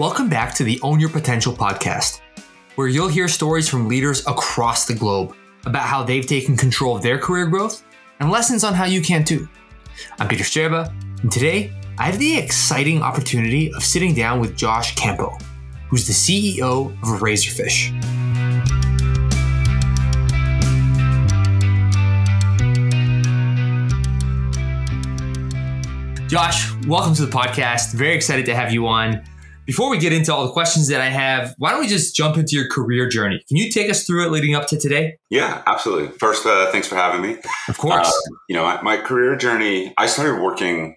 Welcome back to the Own Your Potential podcast, where you'll hear stories from leaders across the globe about how they've taken control of their career growth and lessons on how you can too. I'm Peter Sterba, and today I have the exciting opportunity of sitting down with Josh Campo, who's the CEO of Razorfish. Josh, welcome to the podcast. Very excited to have you on. Before we get into all the questions that I have, why don't we just jump into your career journey? Can you take us through it leading up to today? Yeah, absolutely. First, uh, thanks for having me. Of course. Uh, you know, my, my, career journey, I started working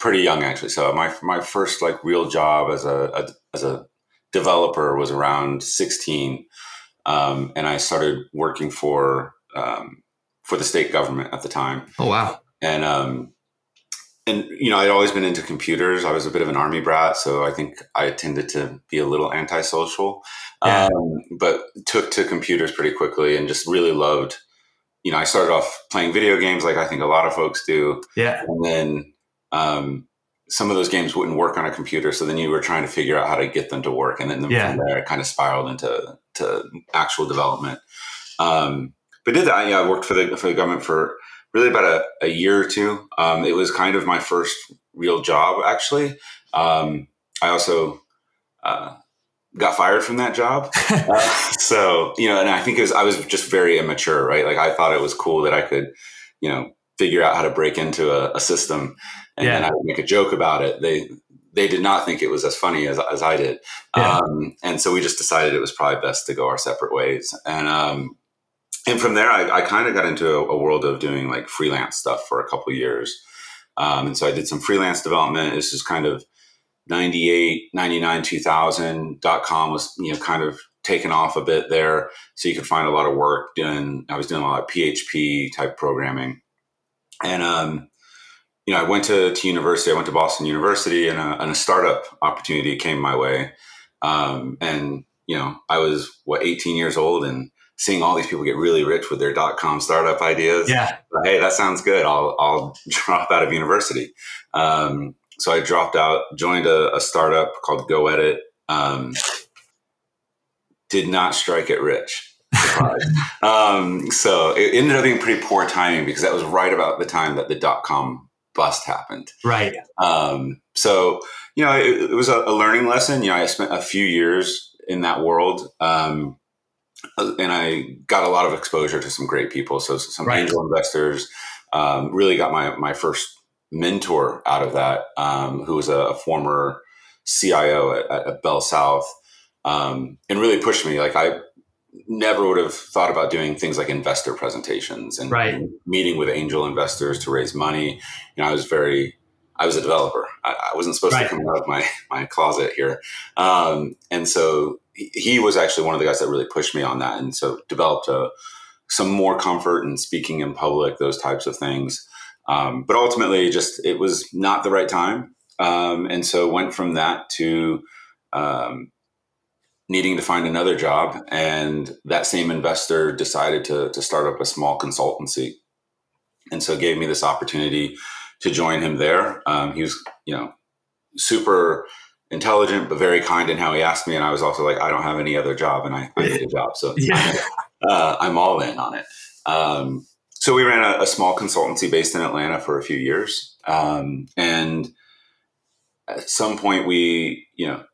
pretty young actually. So my my first like real job as a, a as a developer was around 16. Um, and I started working for um, for the state government at the time. Oh wow! And um, and you know, I'd always been into computers. I was a bit of an army brat, so I think I tended to be a little antisocial. Yeah. Um, but took to computers pretty quickly, and just really loved. You know, I started off playing video games, like I think a lot of folks do. Yeah, and then um, some of those games wouldn't work on a computer, so then you were trying to figure out how to get them to work, and then yeah. from there it kind of spiraled into to actual development. Um, but did that? Yeah, I worked for the for the government for really about a, a year or two. Um, it was kind of my first real job, actually. Um, I also uh, got fired from that job. uh, so, you know, and I think it was, I was just very immature, right? Like I thought it was cool that I could, you know, figure out how to break into a, a system and yeah. then I would make a joke about it. They, they did not think it was as funny as, as I did. Yeah. Um, and so we just decided it was probably best to go our separate ways. And, um, and from there, I, I kind of got into a, a, world of doing like freelance stuff for a couple years. Um, and so I did some freelance development. This is kind of 98, 99, 2000. Dot com was, you know, kind of taken off a bit there. So you could find a lot of work doing, I was doing a lot of PHP type programming. And, um, you know, I went to, to university, I went to Boston University and a, and a startup opportunity came my way. Um, and, you know, I was what, 18 years old and, seeing all these people get really rich with their dot com startup ideas. Yeah. But, hey, that sounds good. I'll, I'll drop out of university. Um, so I dropped out, joined a, a startup called GoEdit. Um, did not strike it rich. um, so it ended up being pretty poor timing because that was right about the time that the dot com bust happened. Right. Um, so, you know, it, it was a, a, learning lesson. You know, I spent a few years in that world. Um, and I got a lot of exposure to some great people. So some right. angel investors um, really got my my first mentor out of that, um, who was a, a, former CIO at, at Bell South, um, and really pushed me. Like I never would have thought about doing things like investor presentations and, right. and meeting with angel investors to raise money. You know, I was very I was a developer. I, I wasn't supposed right. to come out of my my closet here, um, and so he was actually one of the guys that really pushed me on that, and so developed a, some more comfort in speaking in public, those types of things. Um, but ultimately, just it was not the right time, um, and so went from that to um, needing to find another job. And that same investor decided to to start up a small consultancy, and so gave me this opportunity to join him there. Um, he was, you know, super intelligent but very kind in how he asked me and i was also like i don't have any other job and i, I need a job so yeah. uh, i'm all in on it um, so we ran a, a, small consultancy based in atlanta for a few years um, and at some point we you know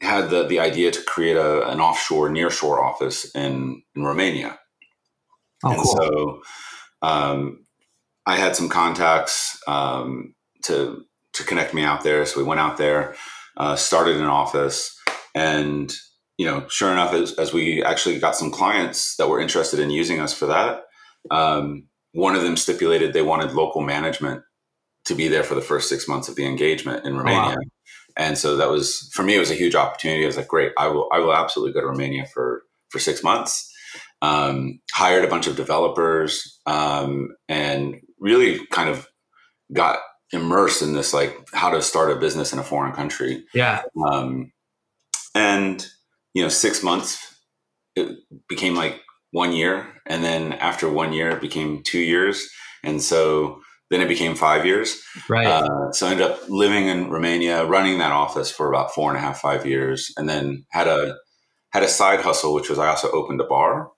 had the, the idea to create a, an offshore nearshore office in, in romania oh, and cool. so um, i had some contacts um, to to connect me out there. So we went out there, uh, started an office, and you know, sure enough, as, as, we actually got some clients that were interested in using us for that, um, one of them stipulated they wanted local management to be there for the first six months of the engagement in Romania. Wow. And so that was for me, it was a huge opportunity. I was like, great, I will, I will absolutely go to Romania for for six months. Um, hired a bunch of developers um, and really kind of got immersed in this like how to start a business in a foreign country. Yeah. Um, and you know, six months it became like one year, and then after one year, it became two years, and so then it became five years. Right. Uh, so I ended up living in Romania, running that office for about four and a half, five years, and then had a had a side hustle, which was I also opened a bar.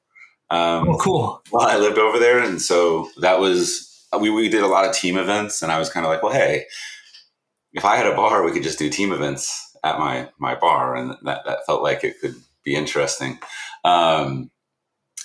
Um, oh, cool. While I lived over there, and so that was we we did a lot of team events, and I was kind of like, well, hey, if I had a bar, we could just do team events at my my bar, and that that felt like it could be interesting. Um,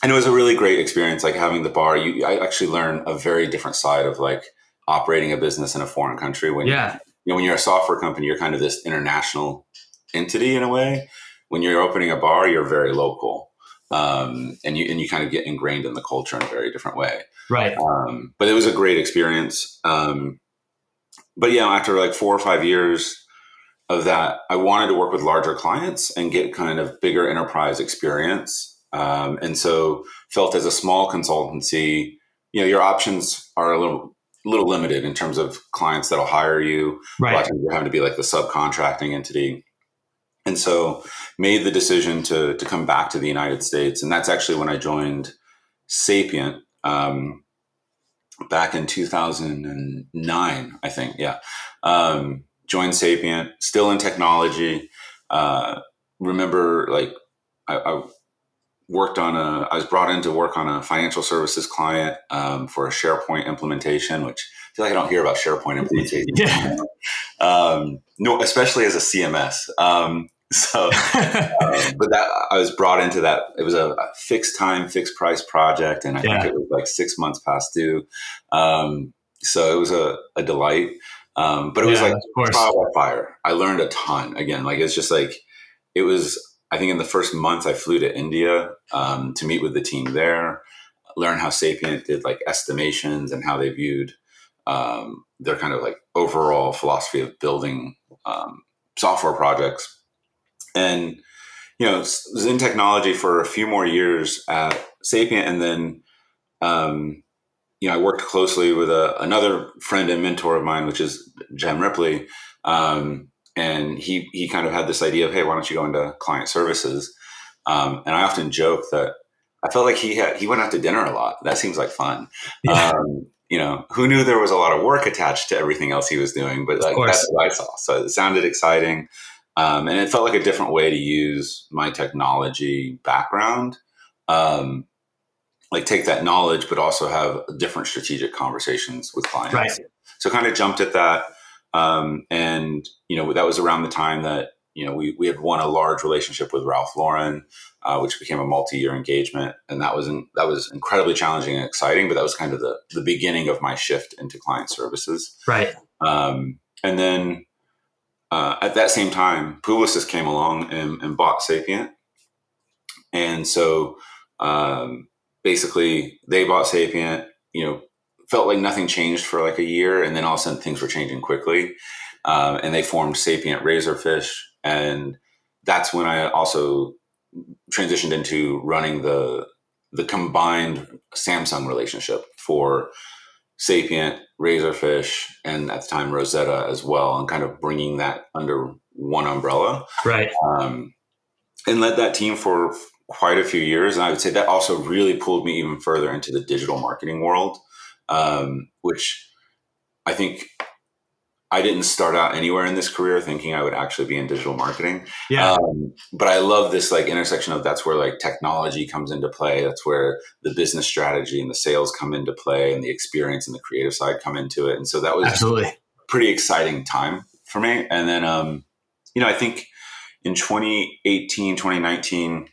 and it was a really great experience, like having the bar. You, I actually learned a very different side of like operating a business in a foreign country. When yeah, you know, when you're a software company, you're kind of this international entity in a way. When you're opening a bar, you're very local, um, and you and you kind of get ingrained in the culture in a very different way. Right. Um, but it was a great experience. Um, but yeah, after like four or five years of that, I wanted to work with larger clients and get kind of bigger enterprise experience. Um, and so felt as a small consultancy, you know, your options are a little little limited in terms of clients that'll hire you. Right. A lot of times you're having to be like the subcontracting entity. And so made the decision to to come back to the United States. And that's actually when I joined Sapient. Um, back in 2009, I think. Yeah. Um, joined Sapient, still in technology. Uh, remember, like, I, I, worked on a, I was brought in to work on a financial services client um, for a SharePoint implementation, which feel like I don't hear about SharePoint implementation. yeah. Um, no, especially as a CMS. Um, so, um, but that I was brought into that. It was a, a fixed time, fixed price project, and I yeah. think it was like six months past due. Um, so it was a, a delight. Um, but it was like trial by fire. I learned a ton. Again, like it's just like it was. I think in the first month, I flew to India um, to meet with the team there, learn how Sapient did like estimations and how they viewed um, their kind of like overall philosophy of building um, software projects and you know was in technology for a few more years at Sapient, and then um, you know I worked closely with a, another friend and mentor of mine, which is Jem Ripley, um, and he he kind of had this idea of hey, why don't you go into client services? Um, and I often joke that I felt like he had he went out to dinner a lot. That seems like fun. Yeah. Um, you know, who knew there was a lot of work attached to everything else he was doing, but like that's what I saw. So it sounded exciting. Um, and it felt like a different way to use my technology background. Um, like take that knowledge, but also have different strategic conversations with clients. Right. So kind of jumped at that. Um, and, you know, that was around the time that, you know, we, we had won a large relationship with Ralph Lauren, uh, which became a multi-year engagement. And that was, in, that was incredibly challenging and exciting, but that was kind of the, the beginning of my shift into client services. Right. Um, and then, uh, at that same time, Publicis came along and, and bought Sapient. And so um, basically, they bought Sapient, you know, felt like nothing changed for like a year. And then all of a sudden, things were changing quickly. Um, and they formed Sapient Razorfish. And that's when I also transitioned into running the the combined Samsung relationship for Sapient, Razorfish, and at the time Rosetta as well, and kind of bringing that under one umbrella. Right. Um, and led that team for quite a few years. And I would say that also really pulled me even further into the digital marketing world, um, which I think I didn't start out anywhere in this career thinking I would actually be in digital marketing. Yeah. Um, but I love this like intersection of that's where like technology comes into play. That's where the business strategy and the sales come into play and the experience and the creative side come into it. And so that was absolutely pretty exciting time for me. And then, um, you know, I think in 2018, 2019,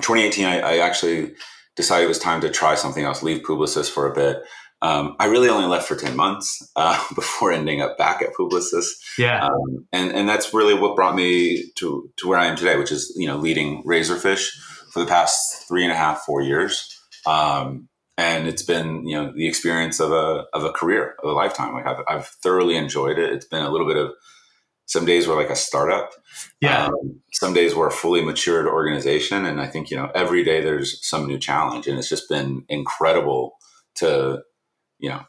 2018, I, I actually decided it was time to try something else, leave Publicis for a bit. Um, I really only left for 10 months uh, before ending up back at Publicis. Yeah. Um, and, and that's really what brought me to, to where I am today, which is, you know, leading Razorfish for the past three and a half, four years. Um, and it's been, you know, the experience of a, of a career, of a lifetime. Like I've, I've thoroughly enjoyed it. It's been a little bit of some days were like a startup. Yeah. Um, some days were a fully matured organization. And I think, you know, every day there's some new challenge and it's just been incredible to, you know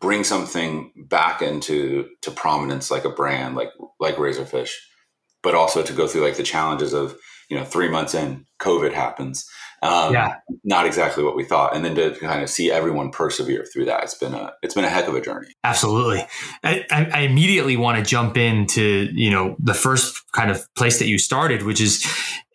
bring something back into to prominence like a brand like like razorfish but also to go through like the challenges of you know three months in COVID happens. Um, yeah. Not exactly what we thought, and then to kind of see everyone persevere through that, it's been a it's been a heck of a journey. Absolutely, I, I immediately want to jump into you know the first kind of place that you started, which is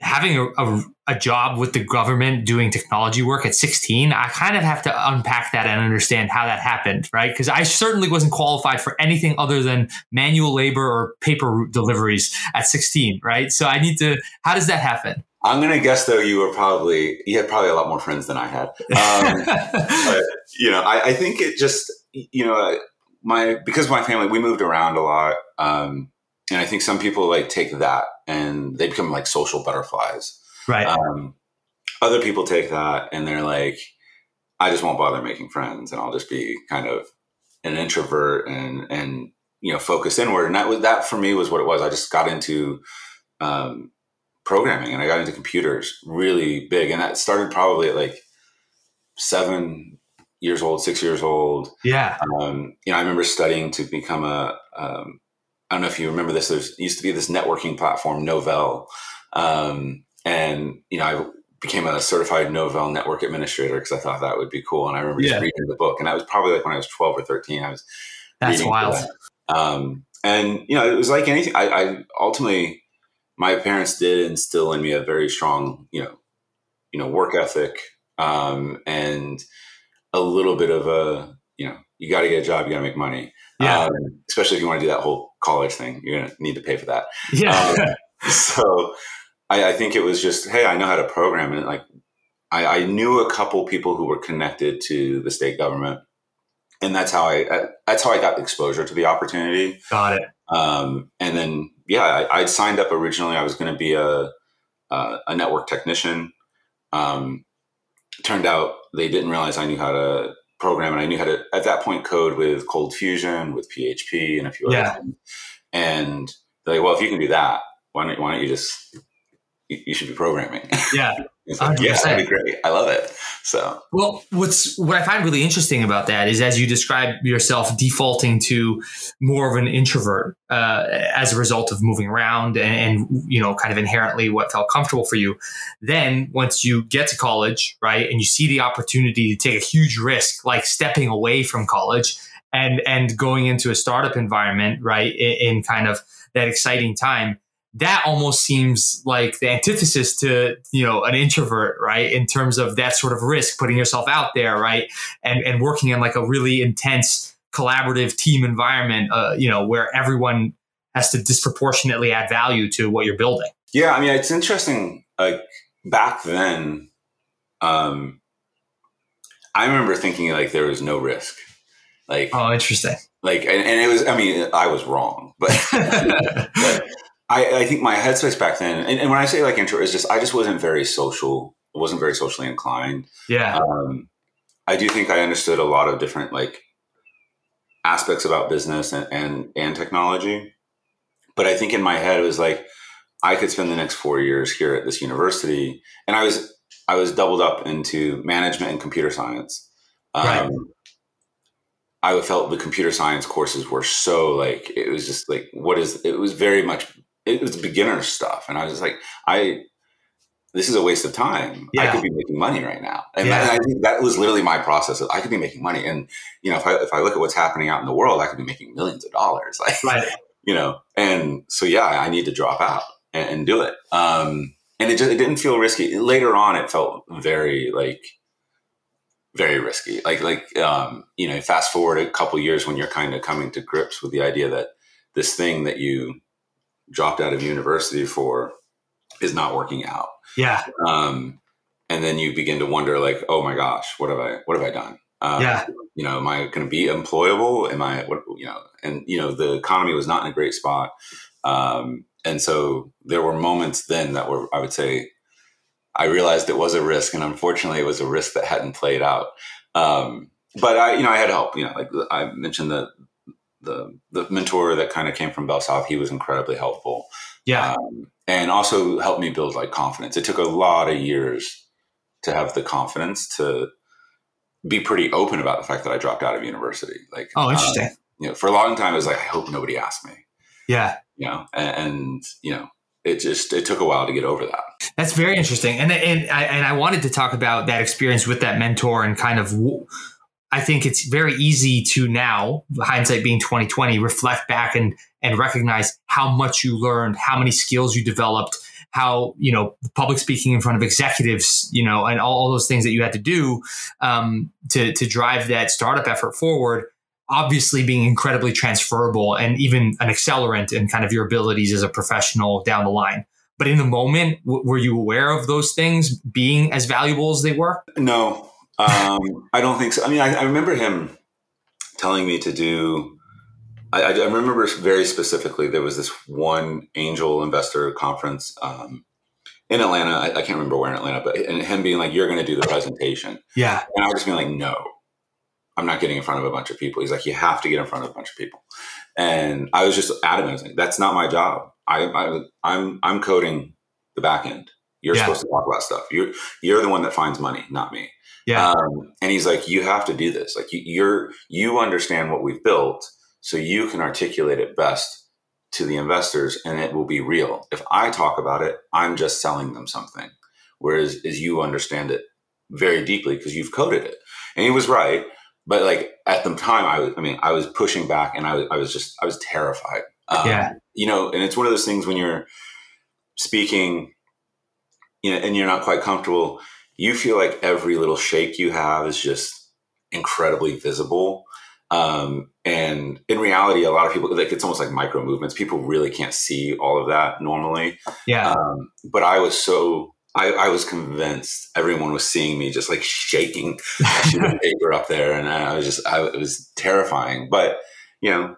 having a, a, a, job with the government doing technology work at 16 i kind of have to unpack that and understand how that happened right because i certainly wasn't qualified for anything other than manual labor or paper deliveries at 16 right so i need to how does that happen I'm gonna guess though you were probably you had probably a lot more friends than I had. Um, but you know, I, I, think it just you know my because my family we moved around a lot, um, and I think some people like take that and they become like social butterflies. Right. Um, other people take that and they're like, I just won't bother making friends, and I'll just be kind of an introvert and and you know focus inward. And that was that for me was what it was. I just got into um, programming and I got into computers really big. And that started probably at like seven years old, six years old. Yeah. Um, you know, I remember studying to become a. Um, I don't know if you remember this. There used to be this networking platform, Novell. Um, and, you know, I became a certified Novell network administrator because I thought that would be cool. And I remember just reading the book. And that was probably like when I was 12 or 13. I was. That's wild. That. Um, and, you know, it was like anything. I, I ultimately my parents did instill in me a very strong, you know, you know, work ethic, um, and a little bit of a, you know, you got to get a job, you got to make money. Yeah. Um, especially if you want to do that whole college thing, you're going to need to pay for that. Yeah. Um, so I, I, think it was just, hey, I know how to program, and like I, I, knew a couple people who were connected to the state government, and that's how I that's how I got exposure to the opportunity. Got it. Um, and then yeah, I, would signed up originally. I was going to be a, a, a network technician. Um, turned out they didn't realize I knew how to program, and I knew how to at that point code with Cold Fusion, with PHP, and a few yeah. other things. And they're like, "Well, if you can do that, why don't why don't you just you, should be programming?" Yeah, like, yeah, that'd be great. I love it. So, well, what's what I find really interesting about that is as you describe yourself defaulting to more of an introvert uh, as a result of moving around and, and, you know kind of inherently what felt comfortable for you. Then once you get to college, right, and you see the opportunity to take a huge risk, like stepping away from college and and going into a startup environment, right, in, in kind of that exciting time that almost seems like the antithesis to you know an introvert right? In terms of that sort of risk putting yourself out there right? And and working in like a really intense collaborative team environment uh, you know where everyone has to disproportionately add value to what you're building. Yeah i mean it's interesting like back then um i remember thinking like there was no risk. Like oh interesting. Like and, and it was i mean i was wrong but, but I, I think my headspace back then, and, and when I say like intro, is just I just wasn't very social. I wasn't very socially inclined. Yeah. Um, I do think I understood a lot of different like aspects about business and, and and technology, but I think in my head it was like I could spend the next four years here at this university, and I was I was doubled up into management and computer science. Um, right. I felt the computer science courses were so like it was just like what is it was very much it was beginner stuff, and I was just like, I this is a waste of time. Yeah. I could be making money right now, and, yeah. I think that was literally my process. Of, I could be making money, and you know, if I if I look at what's happening out in the world, I could be making millions of dollars. Like, right. you know, and so yeah, I need to drop out and, and do it. Um, and it just it didn't feel risky. Later on, it felt very like very risky. Like like um, you know, fast forward a couple years when you're kind of coming to grips with the idea that this thing that you dropped out of university for is not working out. Yeah. Um, and then you begin to wonder, like, oh my gosh, what have I, what have I done? Um, yeah. You know, am I going to be employable? Am I, what, you know, and, you know, the economy was not in a great spot. Um, and so there were moments then that were, I would say, I realized it was a risk. And unfortunately, it was a risk that hadn't played out. Um, but I, you know, I had help, you know, like I mentioned the, the the mentor that kind of came from Bell South, he was incredibly helpful. Yeah, um, and also helped me build like confidence. It took a lot of years to have the confidence to be pretty open about the fact that I dropped out of university. Like, oh, interesting. Um, you know, for a long time, it was like, I hope nobody asked me. Yeah, you know, and, and you know, it just it took a while to get over that. That's very interesting, and and I and I wanted to talk about that experience with that mentor and kind of. I think it's very easy to now, hindsight being twenty twenty, reflect back and and recognize how much you learned, how many skills you developed, how you know public speaking in front of executives, you know, and all, all those things that you had to do um, to to drive that startup effort forward obviously being incredibly transferable and even an accelerant in kind of your abilities as a professional down the line. But in the moment, w- were you aware of those things being as valuable as they were? No, um, I don't think so. I mean, I, I, remember him telling me to do. I, I, remember very specifically there was this one angel investor conference um, in Atlanta. I, I, can't remember where in Atlanta, but and him being like, "You're going to do the presentation." Yeah, and I was just being like, "No, I'm not getting in front of a bunch of people. He's like, you have to get in front of a bunch of people. And I was just adamant. Was like, That's not my job. I, I, I'm, I'm coding the back end. You're yeah. supposed to talk about stuff. You're, you're the one that finds money, not me. Yeah. Um, and he's like, you have to do this. Like you, you're, you understand what we've built so you can articulate it best to the investors and it will be real. If I talk about it, I'm just selling them something. Whereas as you understand it very deeply because you've coded it. And he was right but like at the time I was, I mean, I was pushing back and I was, I was just, I was terrified. Um, yeah. You know, and it's one of those things when you're speaking, you know, and you're not quite comfortable, you feel like every little shake you have is just incredibly visible. Um, and in reality, a lot of people like it's almost like micro movements. People really can't see all of that normally. Yeah. Um, but I was so I, I, was convinced everyone was seeing me just like shaking a paper up there, and I was just, I, it was terrifying. But you know,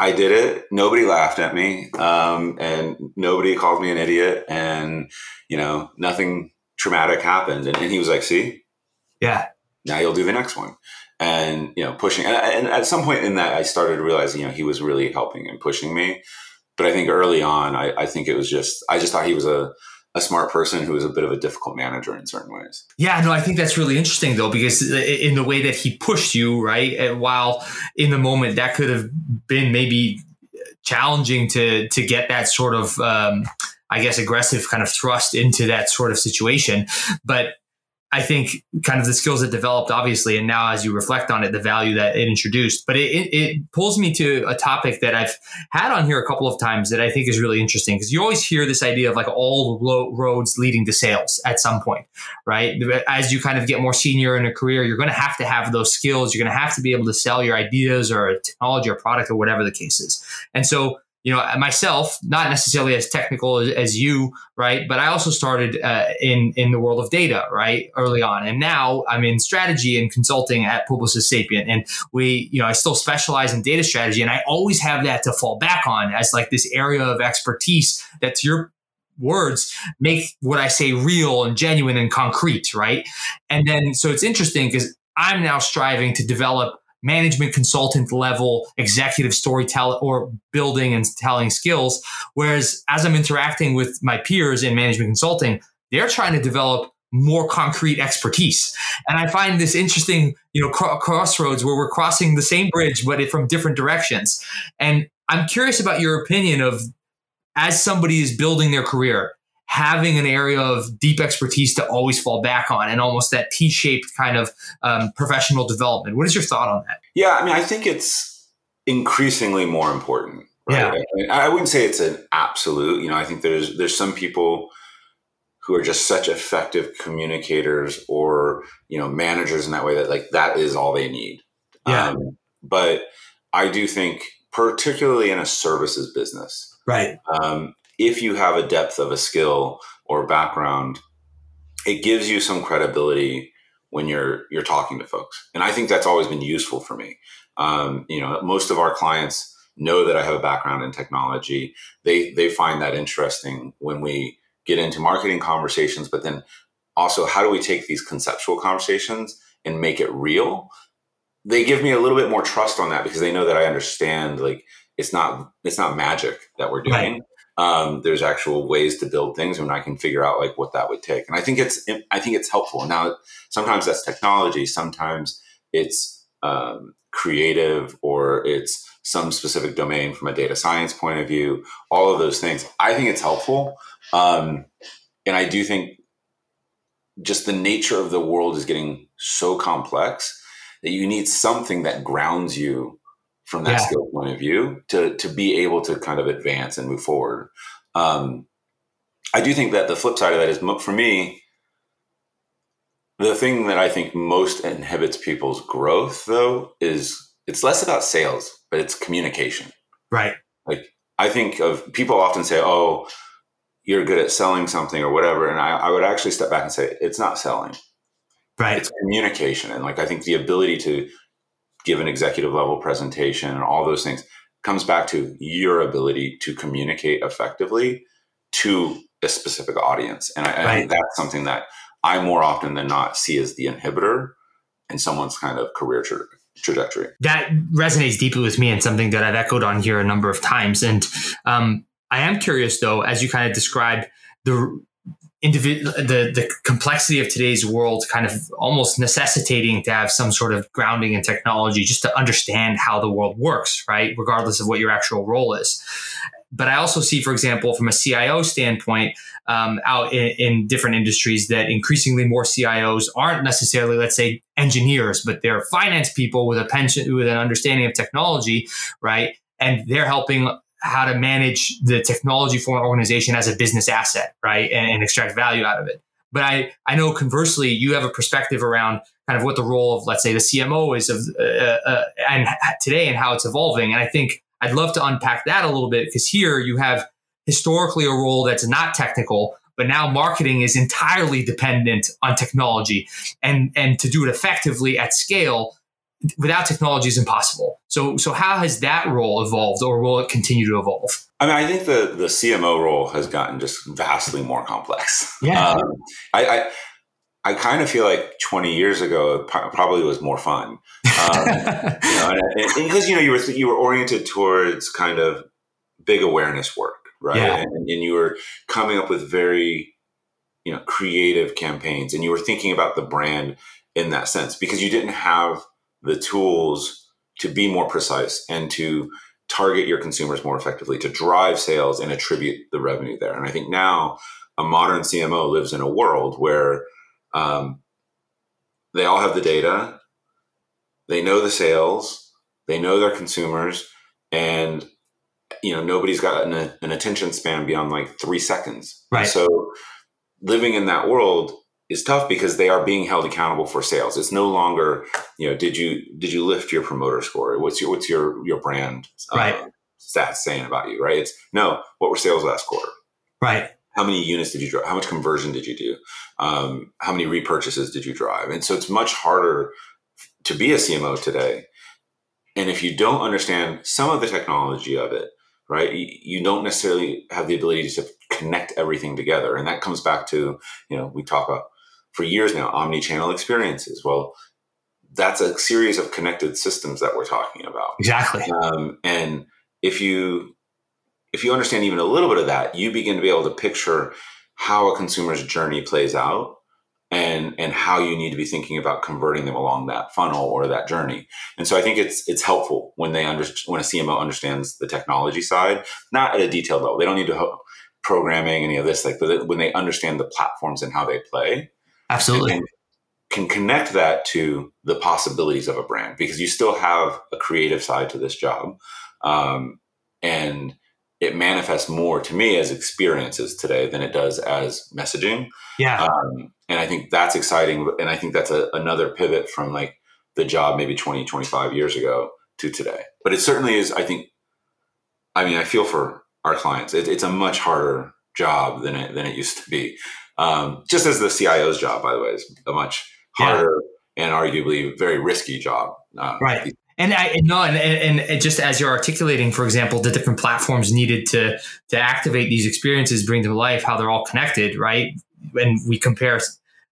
I did it. Nobody laughed at me, um, and nobody called me an idiot, and you know, nothing traumatic happened. And, and, he was like, "See, yeah, now you'll do the next one." And you know, pushing. And, and at some point in that, I started realizing, you know, he was really helping and pushing me. But I think early on, I, I think it was just, I just thought he was a a smart person who is a bit of a difficult manager in certain ways. Yeah, no, I think that's really interesting though, because in the way that he pushed you, right? And while in the moment that could have been maybe challenging to to get that sort of um, I guess aggressive kind of thrust into that sort of situation, but I think kind of the skills that developed, obviously, and now as you reflect on it, the value that it introduced. But it, it, it pulls me to a topic that I've had on here a couple of times that I think is really interesting because you always hear this idea of like all roads leading to sales at some point, right? As you kind of get more senior in a career, you're going to have to have those skills. You're going to have to be able to sell your ideas or technology or product or whatever the case is. And so you know myself not necessarily as technical as, as you right? But i also started uh, in in the world of data right early on. And now i'm in strategy and consulting at publicis sapient. And we you know i still specialize in data strategy and i always have that to fall back on as like this area of expertise that's your words make what i say real and genuine and concrete right? And then so it's interesting because i'm now striving to develop management consultant level executive storytelling or building and telling skills. Whereas as I'm interacting with my peers in management consulting, they're trying to develop more concrete expertise. And I find this interesting, you know, crossroads where we're crossing the same bridge, but from different directions. And I'm curious about your opinion of as somebody is building their career, having an area of deep expertise to always fall back on and almost that T-shaped kind of um, professional development. What is your thought on that? Yeah, I mean, I think it's increasingly more important. Right? Yeah. I, mean, I wouldn't say it's an absolute. You know, I think there's there's some people who are just such effective communicators or you know managers in that way that like that is all they need. Yeah. Um, but I do think, particularly in a services business, right? Um, if you have a depth of a skill or background, it gives you some credibility when you're you're talking to folks, and I think that's always been useful for me. Um, you know, most of our clients know that I have a background in technology. They they find that interesting when we get into marketing conversations, but then also how do we take these conceptual conversations and make it real? They give me a little bit more trust on that because they know that I understand like it's not it's not magic that we're doing. Right um, there's actual ways to build things and I can figure out like what that would take. And I think it's I think it's helpful. Now sometimes that's technology, sometimes it's um, creative or it's some specific domain from a data science point of view, all of those things. I think it's helpful. Um, and I do think just the nature of the world is getting so complex that you need something that grounds you from that yeah. skill point of view to, to be able to kind of advance and move forward. Um, I do think that the flip side of that is for me, the thing that I think most inhibits people's growth though is it's less about sales, but it's communication. Right. Like I think of people often say, "Oh, you're good at selling something or whatever," and I, I would actually step back and say, "It's not selling. Right. It's communication." And like I think the ability to give an executive level presentation and all those things comes back to your ability to communicate effectively to a specific audience. And I, right. I think that's something that I more often than not see as the inhibitor in someone's kind of career tra- trajectory. That resonates deeply with me and something that I've echoed on here a number of times. And um, I am curious, though, as you kind of describe the individual the the complexity of today's world kind of almost necessitating to have some sort of grounding in technology just to understand how the world works right regardless of what your actual role is but I also see, for example, from a CIO standpoint, um, out in, in, different industries, that increasingly more CIOs aren't necessarily, let's say, engineers, but they're finance people with a pension, with an understanding of technology, right? And they're helping how to manage the technology for an organization as a business asset, right, and, and extract value out of it. But I, I know conversely, you have a perspective around kind of what the role of, let's say, the CMO is of uh, uh, and today and how it's evolving. And I think I'd love to unpack that a little bit because here you have historically a role that's not technical, but now marketing is entirely dependent on technology. And, and to do it effectively at scale without technology is impossible. So, so how has that role evolved or will it continue to evolve? I mean, I think the, the CMO role has gotten just vastly more complex. Yeah. Um, I, I I kind of feel like 20 years ago it probably was more fun, um, you know, because you know you were you were oriented towards kind of big awareness work, right? Yeah. And, and, you were coming up with very you know creative campaigns, and you were thinking about the brand in that sense because you didn't have the tools to be more precise and to target your consumers more effectively, to drive sales and attribute the revenue there. And I think now a modern CMO lives in a world where um, they all have the data, they know the sales, they know their consumers, and you know nobody's got an, an attention span beyond like three seconds. Right. So living in that world is tough because they are being held accountable for sales. It's no longer, you know, did you did you lift your promoter score? What's your what's your your brand right. uh, stats saying about you? Right. It's no, what were sales last quarter? Right how many units did you drive? How much conversion did you do? Um, how many repurchases did you drive? And so it's much harder to be a CMO today. And if you don't understand some of the technology of it, right, you don't necessarily have the ability to connect everything together. And that comes back to, you know, we talk about for years now, omni-channel experiences. Well, that's a series of connected systems that we're talking about. Exactly. Um, and if you if you understand even a little bit of that, you begin to be able to picture how a consumer's journey plays out and and how you need to be thinking about converting them along that funnel or that journey. And so I think it's it's helpful when they under, when a CMO understands the technology side, not at a detailed level. They don't need to programming any of this like but when they understand the platforms and how they play. Absolutely. And, can connect that to the possibilities of a brand because you still have a creative side to this job. Um, and it manifests more to me as experiences today than it does as messaging. Yeah. Um, and I think that's exciting. And I think that's a, another pivot from like the job maybe 20, 25 years ago to today. But it certainly is, I think, I mean, I feel for our clients. It, it's a much harder job than it, than it used to be. Um, just as the CIO's job, by the way, is a much harder yeah. and arguably very risky job. Um, right. And I no, and, and, and just as you're articulating, for example, the different platforms needed to to activate these experiences, bring them to life, how they're all connected, right? And we compare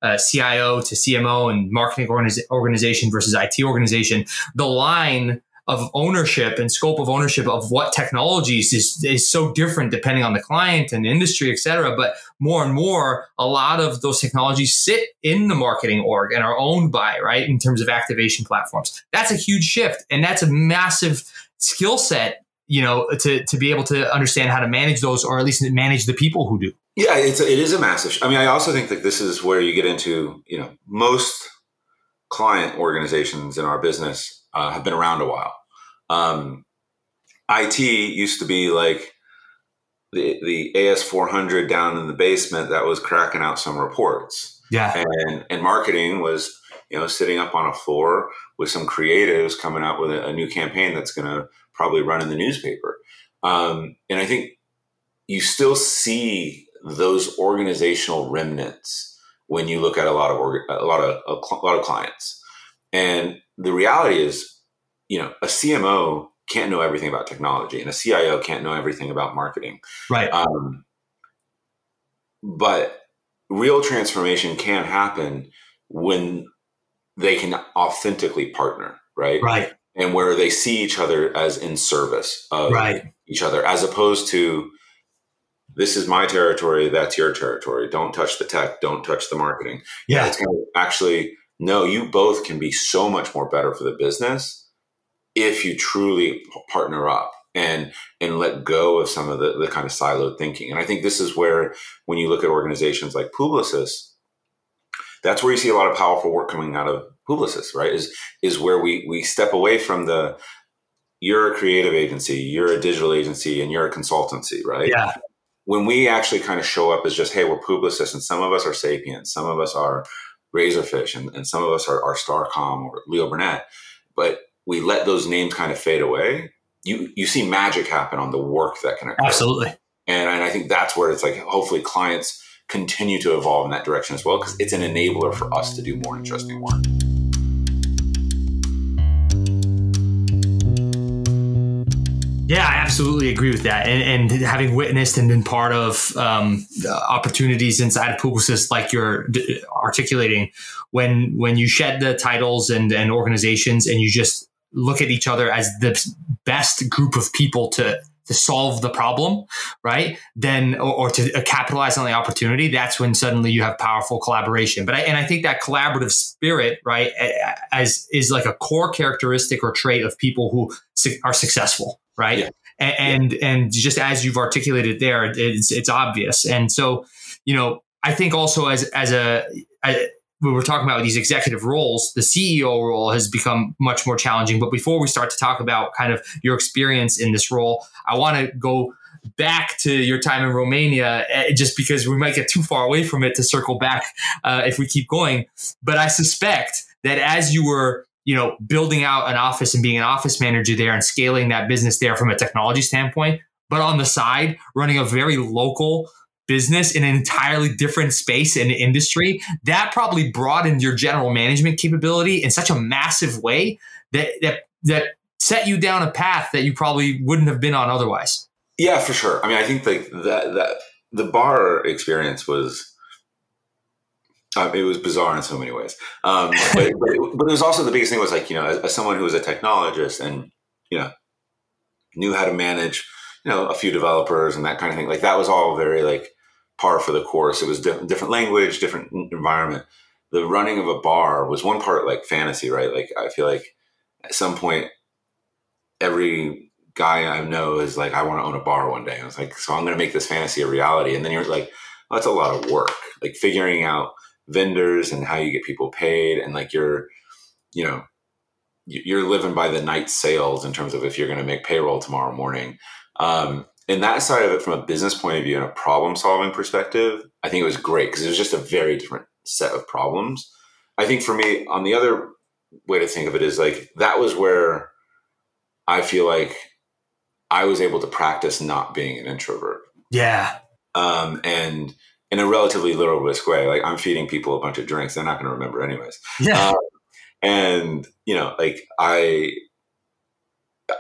uh, CIO to CMO and marketing organiz- organization versus IT organization. The line of ownership and scope of ownership of what technologies is, is so different depending on the client and industry, et cetera. But more and more, a lot of those technologies sit in the marketing org and are owned by, right, in terms of activation platforms. That's a huge shift. And that's a massive skill set, you know, to, to be able to understand how to manage those or at least manage the people who do. Yeah, it's a, it is a massive. I mean, I also think that this is where you get into, you know, most client organizations in our business uh, have been around a while. Um, IT used to be like the the AS400 down in the basement that was cracking out some reports. Yeah, and and marketing was you know sitting up on a floor with some creatives coming out with a, a new campaign that's going to probably run in the newspaper. Um, and I think you still see those organizational remnants when you look at a lot of org- a lot of a, a lot of clients. And the reality is you know, a CMO can't know everything about technology, and a CIO can't know everything about marketing. Right. Um, but real transformation can happen when they can authentically partner, right? Right. And where they see each other as in service of right. each other, as opposed to this is my territory, that's your territory. Don't touch the tech, don't touch the marketing. Yeah. It's kind of actually, no, you both can be so much more better for the business if you truly partner up and and let go of some of the, the kind of siloed thinking. And I think this is where when you look at organizations like Publicis, that's where you see a lot of powerful work coming out of Publicis, right? Is is where we we step away from the you're a creative agency, you're a digital agency, and you're a consultancy, right? Yeah. When we actually kind of show up as just, hey, we're Publicis, and some of us are Sapient, some of us are Razorfish, and, and some of us are, are Starcom or Leo Burnett. But we let those names kind of fade away, you you see magic happen on the work that can occur. Absolutely. And, and I think that's where it's like hopefully clients continue to evolve in that direction as well because it's an enabler for us to do more interesting work. Yeah, I absolutely agree with that. And, and having witnessed and been part of um, opportunities inside of Publicis, like you're d- articulating, when when you shed the titles and, and organizations and you just look at each other as the best group of people to to solve the problem, right? Then or, or, to uh, capitalize on the opportunity, that's when suddenly you have powerful collaboration. But I, and I think that collaborative spirit, right, as is like a core characteristic or trait of people who su- are successful right? Yeah. And, yeah. and just as you've articulated there, it's it's obvious. And so, you know, I think also as as a, a when we're talking about these executive roles, the CEO role has become much more challenging. But before we start to talk about kind of your experience in this role, I want to go back to your time in Romania, eh, just because we might get too far away from it to circle back uh, if we keep going. But I suspect that as you were you know, building out an office and being an office manager there and scaling that business there from a technology standpoint, but on the side, running a very local business in an entirely different space and industry, that probably broadened your general management capability in such a massive way that that that set you down a path that you probably wouldn't have been on otherwise. Yeah, for sure. I mean, I think like that that the bar experience was um, it was bizarre in so many ways. Um, but, but, it, but, it, was also the biggest thing was like, you know, as, as, someone who was a technologist and, you know, knew how to manage, you know, a few developers and that kind of thing. Like that was all very like par for the course. It was di- different language, different environment. The running of a bar was one part like fantasy, right? Like I feel like at some point, every guy I know is like, I want to own a bar one day. I was like, so I'm going to make this fantasy a reality. And then you're like, well, that's a lot of work. Like figuring out vendors and how you get people paid and like you're you know you're living by the night sales in terms of if you're going to make payroll tomorrow morning um, and that side of it from a business point of view and a problem solving perspective i think it was great because it was just a very different set of problems i think for me on the other way to think of it is like that was where i feel like i was able to practice not being an introvert yeah um, and in a relatively little risk way. Like I'm feeding people a bunch of drinks; they're not going to remember anyways. Yeah. Um, and you know, like I,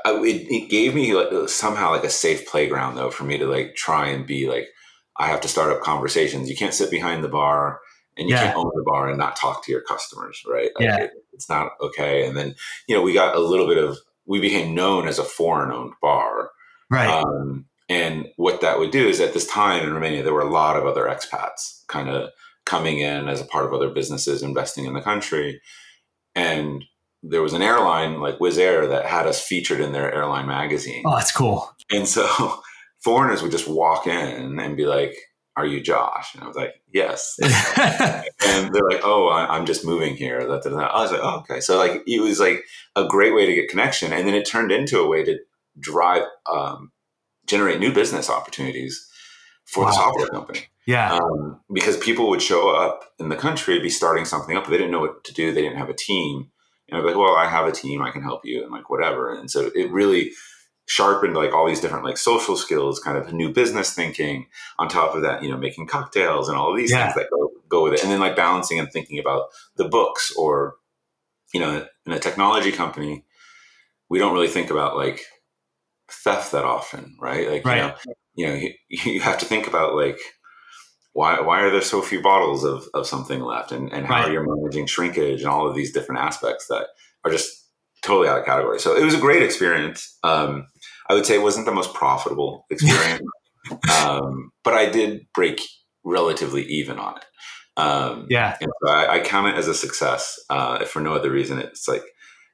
I it, it, gave me like somehow like a safe playground though for me to like try and be like I have to start up conversations. You can't sit behind the bar and you yeah. can't own the bar and not talk to your customers, right? Like yeah. It, it's not okay. And then you know we got a little bit of we became known as a foreign owned bar. Right. Um, and what that would do is at this time in Romania, there were a lot of other expats kind of coming in as a part of other businesses investing in the country. And there was an airline like Wizz Air that had us featured in their airline magazine. Oh, that's cool. And so foreigners would just walk in and be like, Are you Josh? And I was like, Yes. and they're like, Oh, I, am just moving here. I was like, Oh, okay. So, like, it was like a great way to get connection. And then it turned into a way to drive, um, generate new business opportunities for wow. the software company. Yeah. Um, because people would show up in the country, be starting something up, they didn't know what to do. They didn't have a team. And I'd be like, well, I have a team. I can help you and like whatever. And so it really sharpened like all these different like social skills, kind of new business thinking on top of that, you know, making cocktails and all of these yeah. things that go, go with it. And then like balancing and thinking about the books or, you know, in a technology company, we don't really think about like theft that often, right? Like, right. you know, you know, you, you have to think about like, why why are there so few bottles of, of something left? And, and how right. are you managing shrinkage and all of these different aspects that are just totally out of category? So it was a great experience. Um, i would say it wasn't the most profitable experience um, but i did break relatively even on it. Um, yeah. so I, I, count it as a success uh, if for no other reason. It's like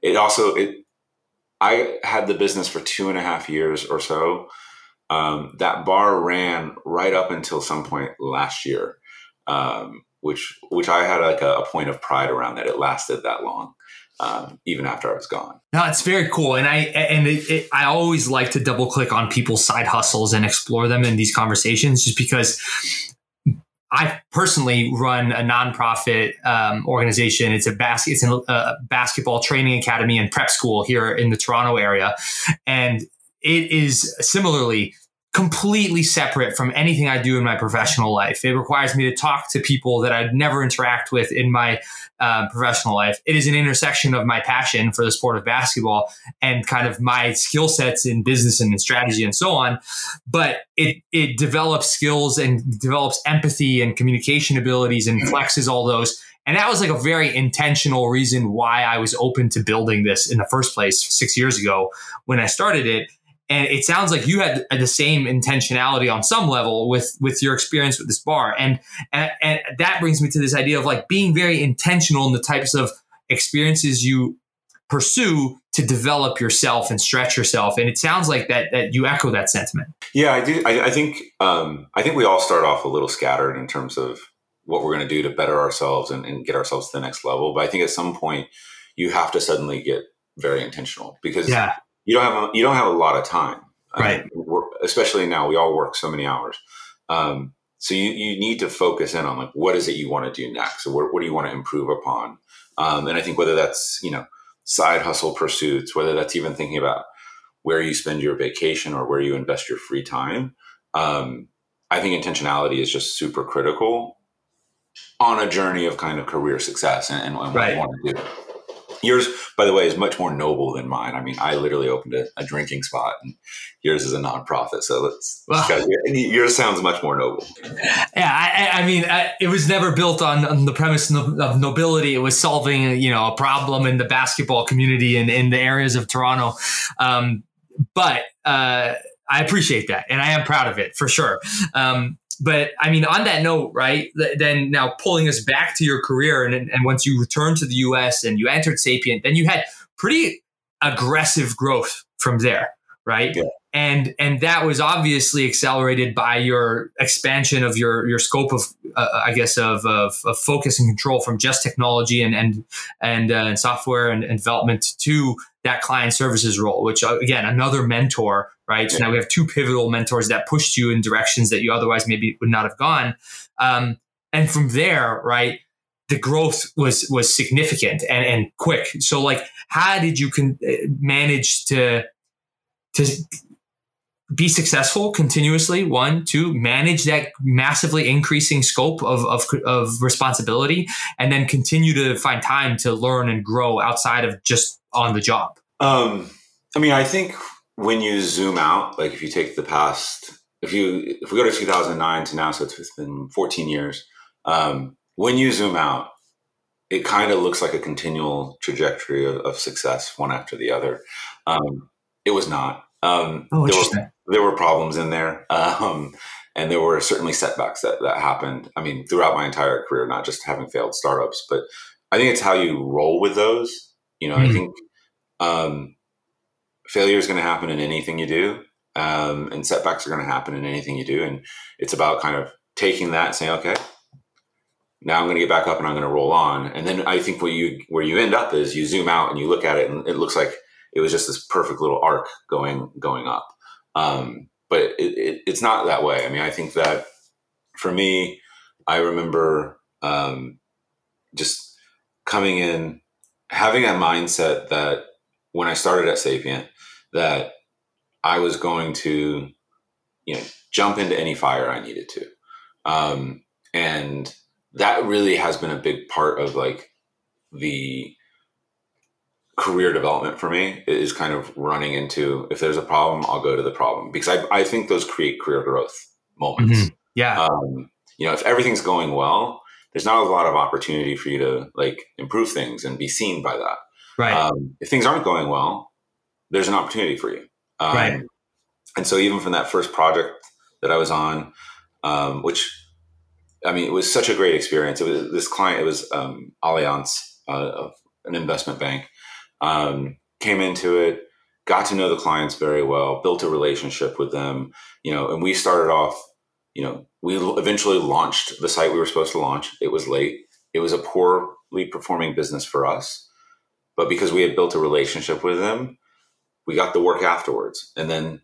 it also it i had the business for two and a half years or so um, that bar ran right up until some point last year, um, which which I had like a, a, point of pride around that it lasted that long, um, even after I was gone. No, it's very cool, and I and it, it, I always like to double click on people's side hustles and explore them in these conversations, just because. I personally run a nonprofit um, organization. It's a basket. It's a basketball training academy and prep school here in the Toronto area, and it is similarly completely separate from anything I do in my professional life. It requires me to talk to people that I'd never interact with in my uh, professional life. It is an intersection of my passion for the sport of basketball and kind of my skill sets in business and in strategy and so on. But it it develops skills and develops empathy and communication abilities and flexes all those. And that was like a very intentional reason why I was open to building this in the first place six years ago when I started it and it sounds like you had the same intentionality on some level with with your experience with this bar. And, and and that brings me to this idea of like being very intentional in the types of experiences you pursue to develop yourself and stretch yourself. And it sounds like that that you echo that sentiment. Yeah i do i, I think um, i think we all start off a little scattered in terms of what we're going to do to better ourselves and, and get ourselves to the next level. But i think at some point you have to suddenly get very intentional because yeah you don't have a, you don't have a lot of time, right? especially now, we all work so many hours. Um, so you, you need to focus in on like what is it you want to do next so what, what do you want to improve upon um, and i think whether that's you know side hustle pursuits whether that's even thinking about where you spend your vacation or where you invest your free time um, i think intentionality is just super critical on a journey of kind of career success and, and what right. you want to do Yours, by the way, is much more noble than mine. I mean, I literally opened a, a drinking spot, and yours is a nonprofit. So let's, well, yours sounds much more noble. Yeah, I, I mean, I, it was never built on, on the premise of, of, nobility. It was solving, you know, a problem in the basketball community and in the areas of Toronto. Um, but uh, I appreciate that, and I am proud of it for sure. Um, but I mean, on that note, right? Then now pulling us back to your career, and and once you returned to the U.S. and you entered Sapient, then you had pretty aggressive growth from there, right? Yeah. And and that was obviously accelerated by your expansion of your your scope of, uh, I guess, of, of, of focus and control from just technology and and and, uh, and software and, and development to that client services role, which uh, again, another mentor, right? So now we have two pivotal mentors that pushed you in directions that you otherwise maybe would not have gone. Um, and from there, right, the growth was was significant and, and quick. So like, how did you con- uh, manage to to be successful continuously? One, two, manage that massively increasing scope of, of, of responsibility, and then continue to find time to learn and grow outside of just on the job? Um, I mean, I think when you zoom out, like if you take the past, if you if we go to 2009 to now, so it's been 14 years. Um, when you zoom out, it kind of looks like a continual trajectory of, of, success, one after the other. Um, it was not. Um, oh, there, were, there were problems in there. Um, and there were certainly setbacks that, that happened. I mean, throughout my entire career, not just having failed startups, but I think it's how you roll with those. You know, mm-hmm. I think um, failure is going to happen in anything you do, um, and setbacks are going to happen in anything you do. And it's about kind of taking that saying, okay, now I'm going to get back up and I'm going to roll on. And then I think where you where you end up is you zoom out and you look at it, and it looks like it was just this perfect little arc going going up. Um, but it, it, it's not that way. I mean, I think that for me, I remember um, just coming in, having a mindset that when I started at Sapient, that I was going to, you know, jump into any fire I needed to, um, and that really has been a big part of like the career development for me is kind of running into if there's a problem, I'll go to the problem because I, I think those create career growth moments. Mm-hmm. Yeah. Um, you know, if everything's going well, there's not a lot of opportunity for you to like improve things and be seen by that. Right. Um, if things aren't going well, there's an opportunity for you. Um, right. And so even from that first project that I was on, um, which I mean, it was such a great experience. It was this client. It was um, Allianz, uh, an investment bank, um, came into it, got to know the clients very well, built a relationship with them, you know, and we started off, you know, we eventually launched the site we were supposed to launch. It was late. It was a poorly performing business for us. But because we had built a relationship with them, we got the work afterwards. And then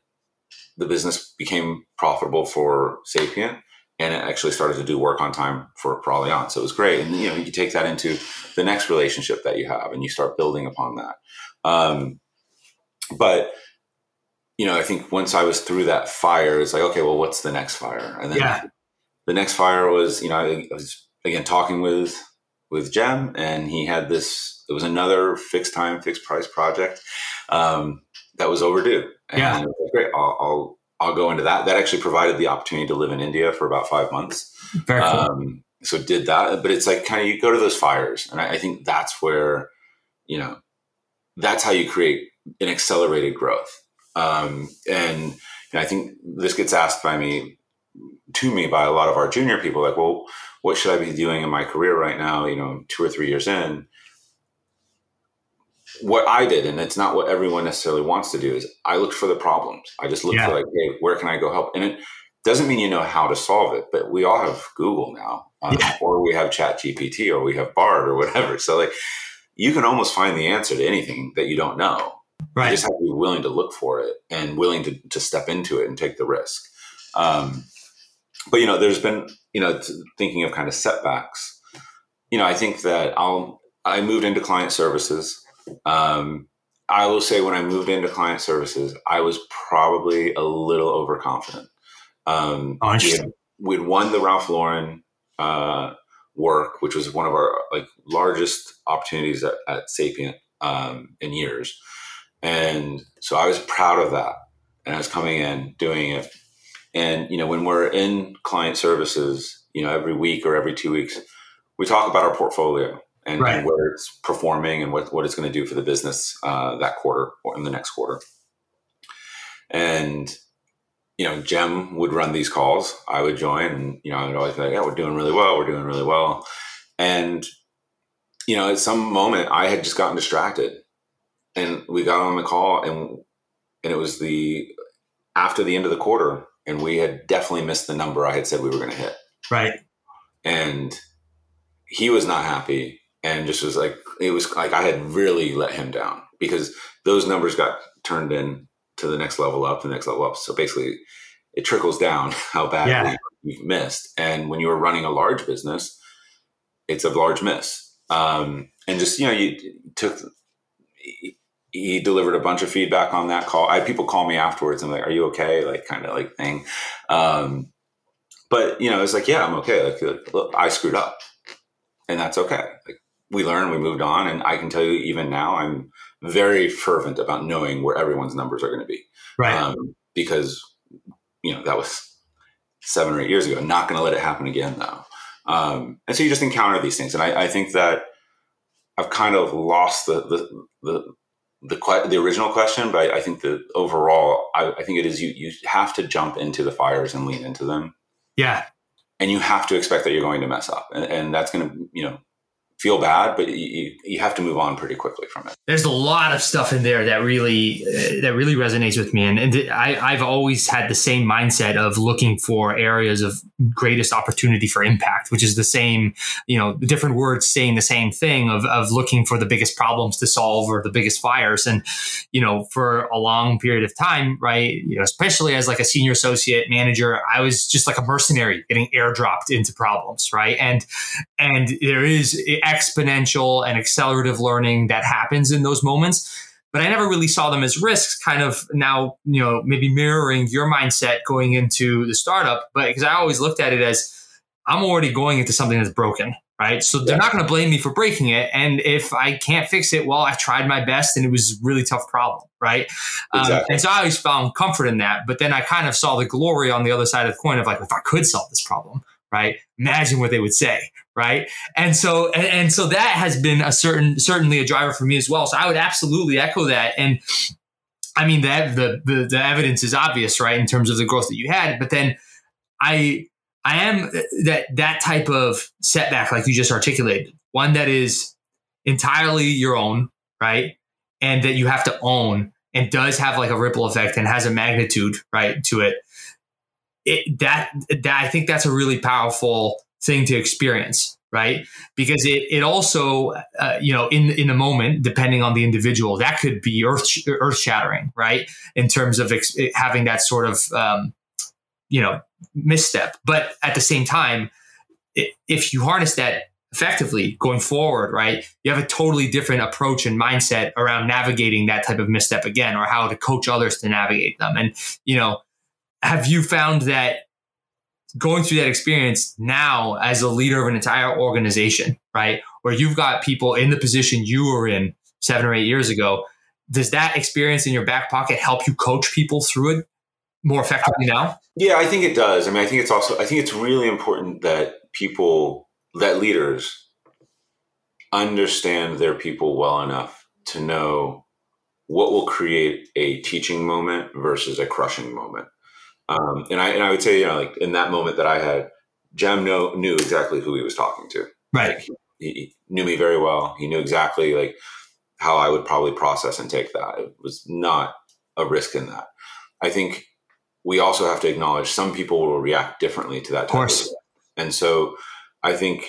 the business became profitable for Sapient and it actually started to do work on time for, for Allianz. So it was great. And, you know, you take that into the next relationship that you have and you start building upon that. Um, but, you know, I think once I was through that fire, it's like, okay, well, what's the next fire? And then yeah. the next fire was, you know, I was again talking with, with Jem and he had this, it was another fixed time, fixed price project um, that was overdue. And yeah. Was great. I'll, I'll I'll go into that. That actually provided the opportunity to live in India for about five months. Very cool. Um, so did that, but it's like kind of you go to those fires, and I, I, think that's where you know that's how you create an accelerated growth. Um, and know, I think this gets asked by me to me by a lot of our junior people, like, well, what should I be doing in my career right now? You know, two or three years in, what I did, and it's not what everyone necessarily wants to do, is I looked for the problems. I just looked yeah. for like, hey, where can I go help? And it doesn't mean you know how to solve it, but we all have Google now, um, yeah. or we have Chat GPT, or we have Bard, or whatever. So like, you can almost find the answer to anything that you don't know. Right. You just have to be willing to look for it and willing to to step into it and take the risk. Um, but you know, there's been you know thinking of kind of setbacks. You know, I think that I'll I moved into client services um, I will say when I moved into client services, I was probably a little overconfident. Um, oh, we had, we'd won the Ralph Lauren uh, work, which was one of our like largest opportunities at, at Sapient um, in years, and so I was proud of that. And I was coming in doing it, and you know when we're in client services, you know every week or every two weeks, we talk about our portfolio and, right. and where it's performing and what, what it's going to do for the business uh, that quarter or in the next quarter. And, you know, Jem would run these calls. I would join and, you know, I would always be like, yeah, we're doing really well. We're doing really well. And, you know, at some moment I had just gotten distracted and we got on the call and, and it was the, after the end of the quarter and we had definitely missed the number I had said we were going to hit. Right. And he was not happy and just was like it was like I had really let him down because those numbers got turned in to the next level up, the next level up. So basically, it trickles down how badly yeah. you've missed. And when you were running a large business, it's a large miss. Um, and just you know, you took. He, delivered a bunch of feedback on that call. I had people call me afterwards and like, "Are you okay?" Like kind of like thing. Um, but you know, it's like, "Yeah, I'm okay." Like, look, I screwed up, and that's okay. Like we learned, we moved on. And I can tell you, even now, I'm very fervent about knowing where everyone's numbers are going to be. Right. Um, because, you know, that was seven or eight years ago. I'm not going to let it happen again, though. Um, and so you just encounter these things. And I, I think that I've kind of lost the, the, the, the the original question, but I, I think the overall, I, I, think it is you you have to jump into the fires and lean into them. Yeah, and you have to expect that you're going to mess up, and, and that's going to you know feel bad, but you, you have to move on pretty quickly from it. There's a lot of stuff in there that really uh, that really resonates with me, and, and I, I've always had the same mindset of looking for areas of greatest opportunity for impact, which is the same, you know, different words saying the same thing of of looking for the biggest problems to solve or the biggest fires, and you know, for a long period of time, right, you know, especially as like a senior associate manager, I was just like a mercenary getting airdropped into problems, right, and and there is exponential and accelerative learning that happens in those moments but I never really saw them as risks, kind of now, you know, maybe mirroring your mindset going into the startup. But because I always looked at it as I'm already going into something that's broken, right? So they're not going to blame me for breaking it. And if I can't fix it, well, I tried my best and it was a really tough problem, right? Exactly. Um, and so I always found comfort in that. But then I kind of saw the glory on the other side of the coin of like, if I could solve this problem, right? Imagine what they would say, right? And so and, and, so that has been a certain certainly a driver for me as well. So I would absolutely echo that. And I mean that the, the the evidence is obvious, right, in terms of the growth that you had. But then I I am uh, that that type of setback, like you just articulated, one that is entirely your own, right, and that you have to own and does have like a ripple effect and has a magnitude, right, to it it, that that I think that's a really powerful thing to experience, right? Because it it also uh, you know in in the moment, depending on the individual, that could be earth earth shattering, right? In terms of ex- having that sort of um, you know misstep, but at the same time, if you harness that effectively going forward, right? You have a totally different approach and mindset around navigating that type of misstep again, or how to coach others to navigate them. And you know have you found that going through that experience now as a leader of an entire organization, right? Where you've got people in the position you were in seven or eight years ago, does that experience in your back pocket help you coach people through it more effectively now? Yeah, I think it does. I mean, I think it's also, I think it's really important that people, that leaders understand their people well enough to know what will create a teaching moment versus a crushing moment. Um, and I and I would say, you know, like in that moment that I had, Jem know, knew exactly who he was talking to. Right. Like, he, he, knew me very well. He knew exactly like how I would probably process and take that. It was not a risk in that. I think we also have to acknowledge some people will react differently to that. Of course. Of and so I think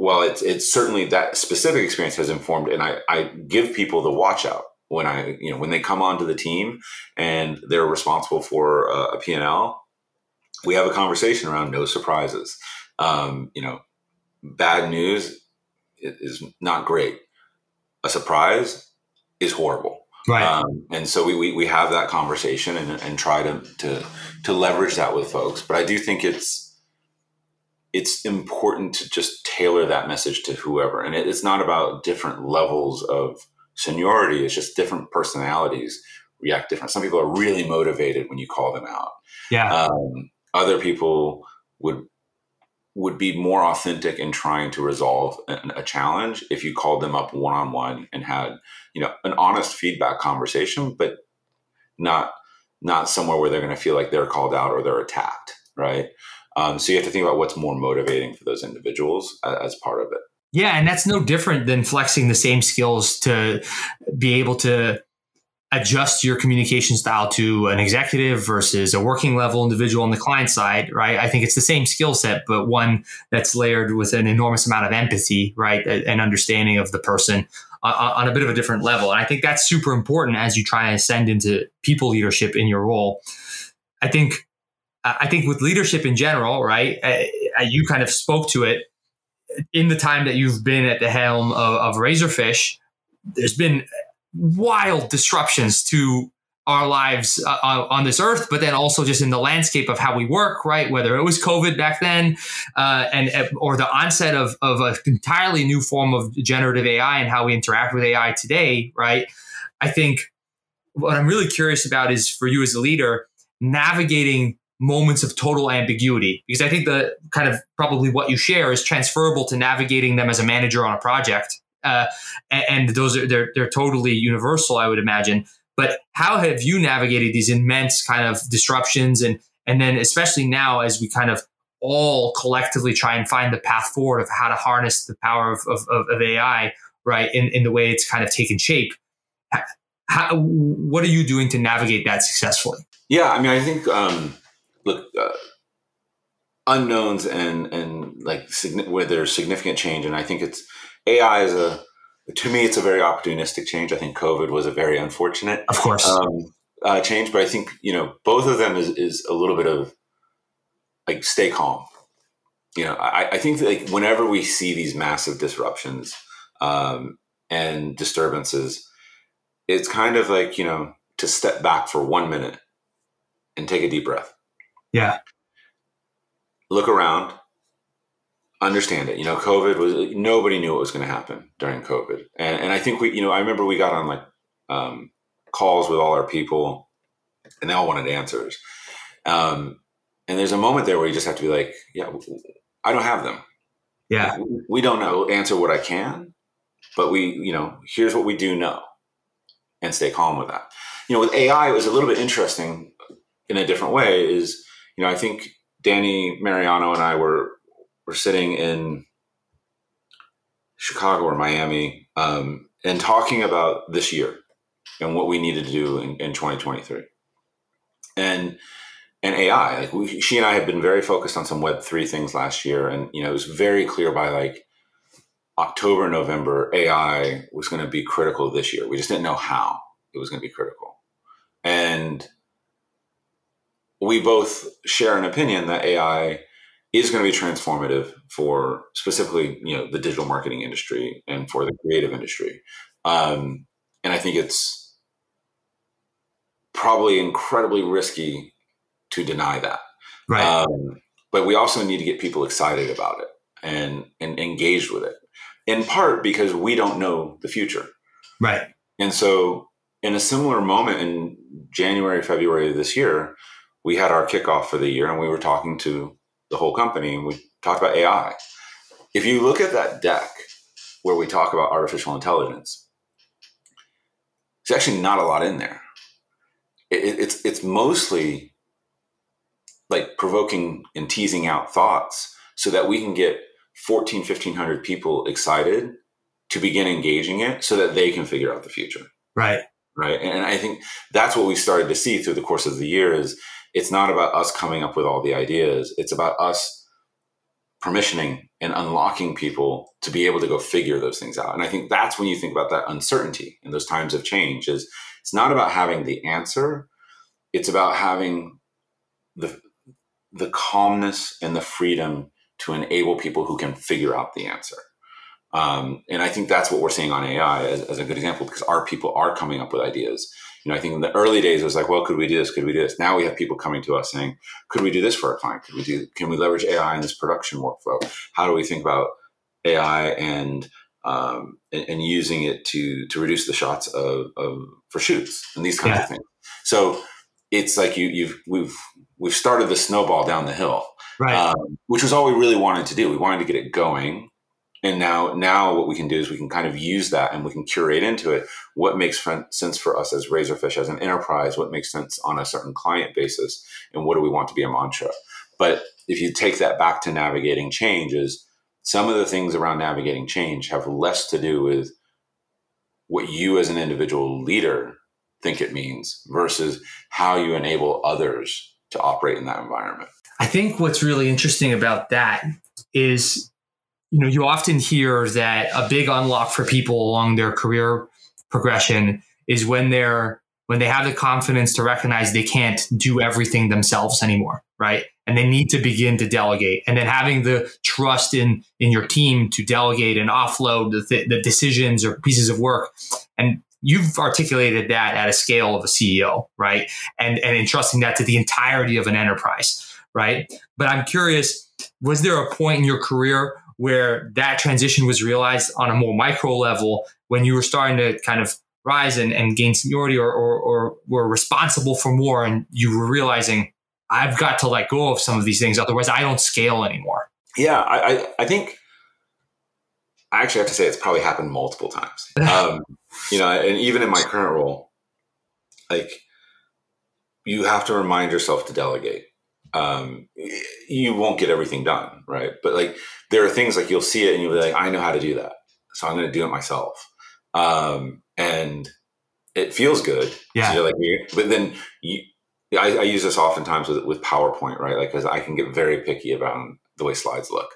well, it's it's certainly that specific experience has informed, and I, I give people the watch out when I, you know, when they come onto the team and they're responsible for a, a P&L, we have a conversation around no surprises. Um, you know, bad news is not great. A surprise is horrible. Right. Um, and so we, we, we, have that conversation and, and try to, to, to leverage that with folks. But I do think it's, it's important to just tailor that message to whoever. And it, it's not about different levels of, seniority is just different personalities react different. Some people are really motivated when you call them out. Yeah. Um, other people would would be more authentic in trying to resolve a, a challenge if you called them up one on one and had you know an honest feedback conversation, but not not somewhere where they're going to feel like they're called out or they're attacked, right? Um, so you have to think about what's more motivating for those individuals as, as part of it. Yeah, and that's no different than flexing the same skills to be able to adjust your communication style to an executive versus a working level individual on the client side, right? I think it's the same skill set, but one that's layered with an enormous amount of empathy, right? And understanding of the person on a bit of a different level. And I think that's super important as you try and ascend into people leadership in your role. I think, I think with leadership in general, right? Uh, uh, you kind of spoke to it in the time that you've been at the helm of, of Razorfish, there's been wild disruptions to our lives uh, on this earth, but then also just in the landscape of how we work, right? Whether it was COVID back then, uh, and uh, or the onset of of an entirely new form of generative AI and how we interact with AI today, right? I think what I'm really curious about is for you as a leader navigating moments of total ambiguity because I think the kind of probably what you share is transferable to navigating them as a manager on a project uh, and those are they're they're totally universal, I would imagine. But how have you navigated these immense kind of disruptions and and then especially now as we kind of all collectively try and find the path forward of how to harness the power of, of, of AI, right, in, in the way it's kind of taken shape. How, what are you doing to navigate that successfully? Yeah, I mean, I think um, look, uh, unknowns and and like where there's significant change, and I think it's AI is a to me it's a very opportunistic change. I think COVID was a very unfortunate, of course, um, uh, change, but I think you know both of them is is a little bit of like stay calm. You know, I, I think that like whenever we see these massive disruptions um, and disturbances, it's kind of like you know to step back for one minute and take a deep breath. Yeah. Look around, understand it. You know, COVID was nobody knew what was going to happen during COVID, and and I think we, you know, I remember we got on like um, calls with all our people, and they all wanted answers. Um, and there's a moment there where you just have to be like, yeah, I don't have them. Yeah. We don't know answer what I can, but we, you know, here's what we do know and stay calm with that. You know, with AI, it was a little bit interesting in a different way is, you know, I think Dani Mariano and I were, were sitting in Chicago or Miami um, and talking about this year and what we needed to do in, in 2023. And and AI. Like we, she and I had been very focused on some Web three things last year, and you know it was very clear by like October, November, AI was going to be critical this year. We just didn't know how it was going to be critical, and we both share an opinion that AI is going to be transformative for specifically you know the digital marketing industry and for the creative industry, um, and I think it's probably incredibly risky to deny that. Right. Um, but we also need to get people excited about it and and engaged with it. In part because we don't know the future. Right. And so in a similar moment in January, February of this year, we had our kickoff for the year and we were talking to the whole company and we talked about AI. If you look at that deck where we talk about artificial intelligence, there's actually not a lot in there. It, it's it's mostly like provoking and teasing out thoughts so that we can get 14 1500 people excited to begin engaging it so that they can figure out the future right right and i think that's what we started to see through the course of the year is it's not about us coming up with all the ideas it's about us permissioning and unlocking people to be able to go figure those things out and i think that's when you think about that uncertainty in those times of change is it's not about having the answer it's about having the the calmness and the freedom to enable people who can figure out the answer. Um, and I think that's what we're seeing on AI as, as, a good example because our people are coming up with ideas. You know, I think in the early days it was like, well, could we do this? Could we do this? Now we have people coming to us saying, could we do this for our client? Could we do? Can we leverage AI in this production workflow? How do we think about AI and um, and, and, using it to to reduce the shots of, of for shoots and these kinds yeah. of things? So it's like you you've we've we've started the snowball down the hill, right? Um, which was all we really wanted to do. We wanted to get it going, and now now what we can do is we can kind of use that and we can curate into it what makes sense for us as Razorfish as an enterprise, what makes sense on a certain client basis, and what do we want to be a mantra. But if you take that back to navigating change, is some of the things around navigating change have less to do with what you as an individual leader think it means versus how you enable others to operate in that environment. I think what's really interesting about that is, you know, you often hear that a big unlock for people along their career progression is when they're when they have the confidence to recognize they can't do everything themselves anymore, right? And they need to begin to delegate, and then having the trust in in your team to delegate and offload the, th- the decisions or pieces of work, and you've articulated that at a scale of a CEO, right? And and entrusting that to the entirety of an enterprise, right? But I'm curious, was there a point in your career where that transition was realized on a more micro level when you were starting to kind of rise and, and gain seniority or, or, or were responsible for more and you were realizing I've got to let go of some of these things, otherwise I don't scale anymore. Yeah, I, I think I actually have to say it's probably happened multiple times. Um, you know, and even in my current role, like you have to remind yourself to delegate. Um, you won't get everything done, right? But like there are things like you'll see it and you'll be like, I know how to do that, so I'm going to do it myself. Um, and it feels good. Yeah. So you're like, but then you, I, I, use this oftentimes with with PowerPoint, right? Like, because I can get very picky about the way slides look,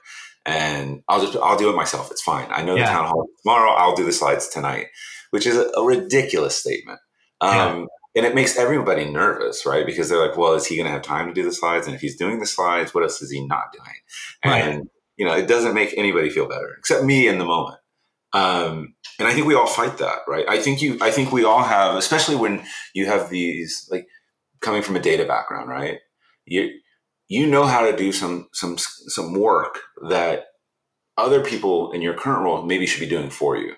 and I'll just I'll do it myself. It's fine. I know yeah. the town hall tomorrow. I'll do the slides tonight, which is a, a ridiculous statement. Um, yeah. And it makes everybody nervous, right? Because they're like, well, is he going to have time to do the slides? And if he's doing the slides, what else is he not doing? And, right. you know, it doesn't make anybody feel better except me in the moment. Um, and I think we all fight that, right? I think you, I think we all have, especially when you have these, like coming from a data background, right? You, you know how to do some, some, some work that other people in your current role maybe should be doing for you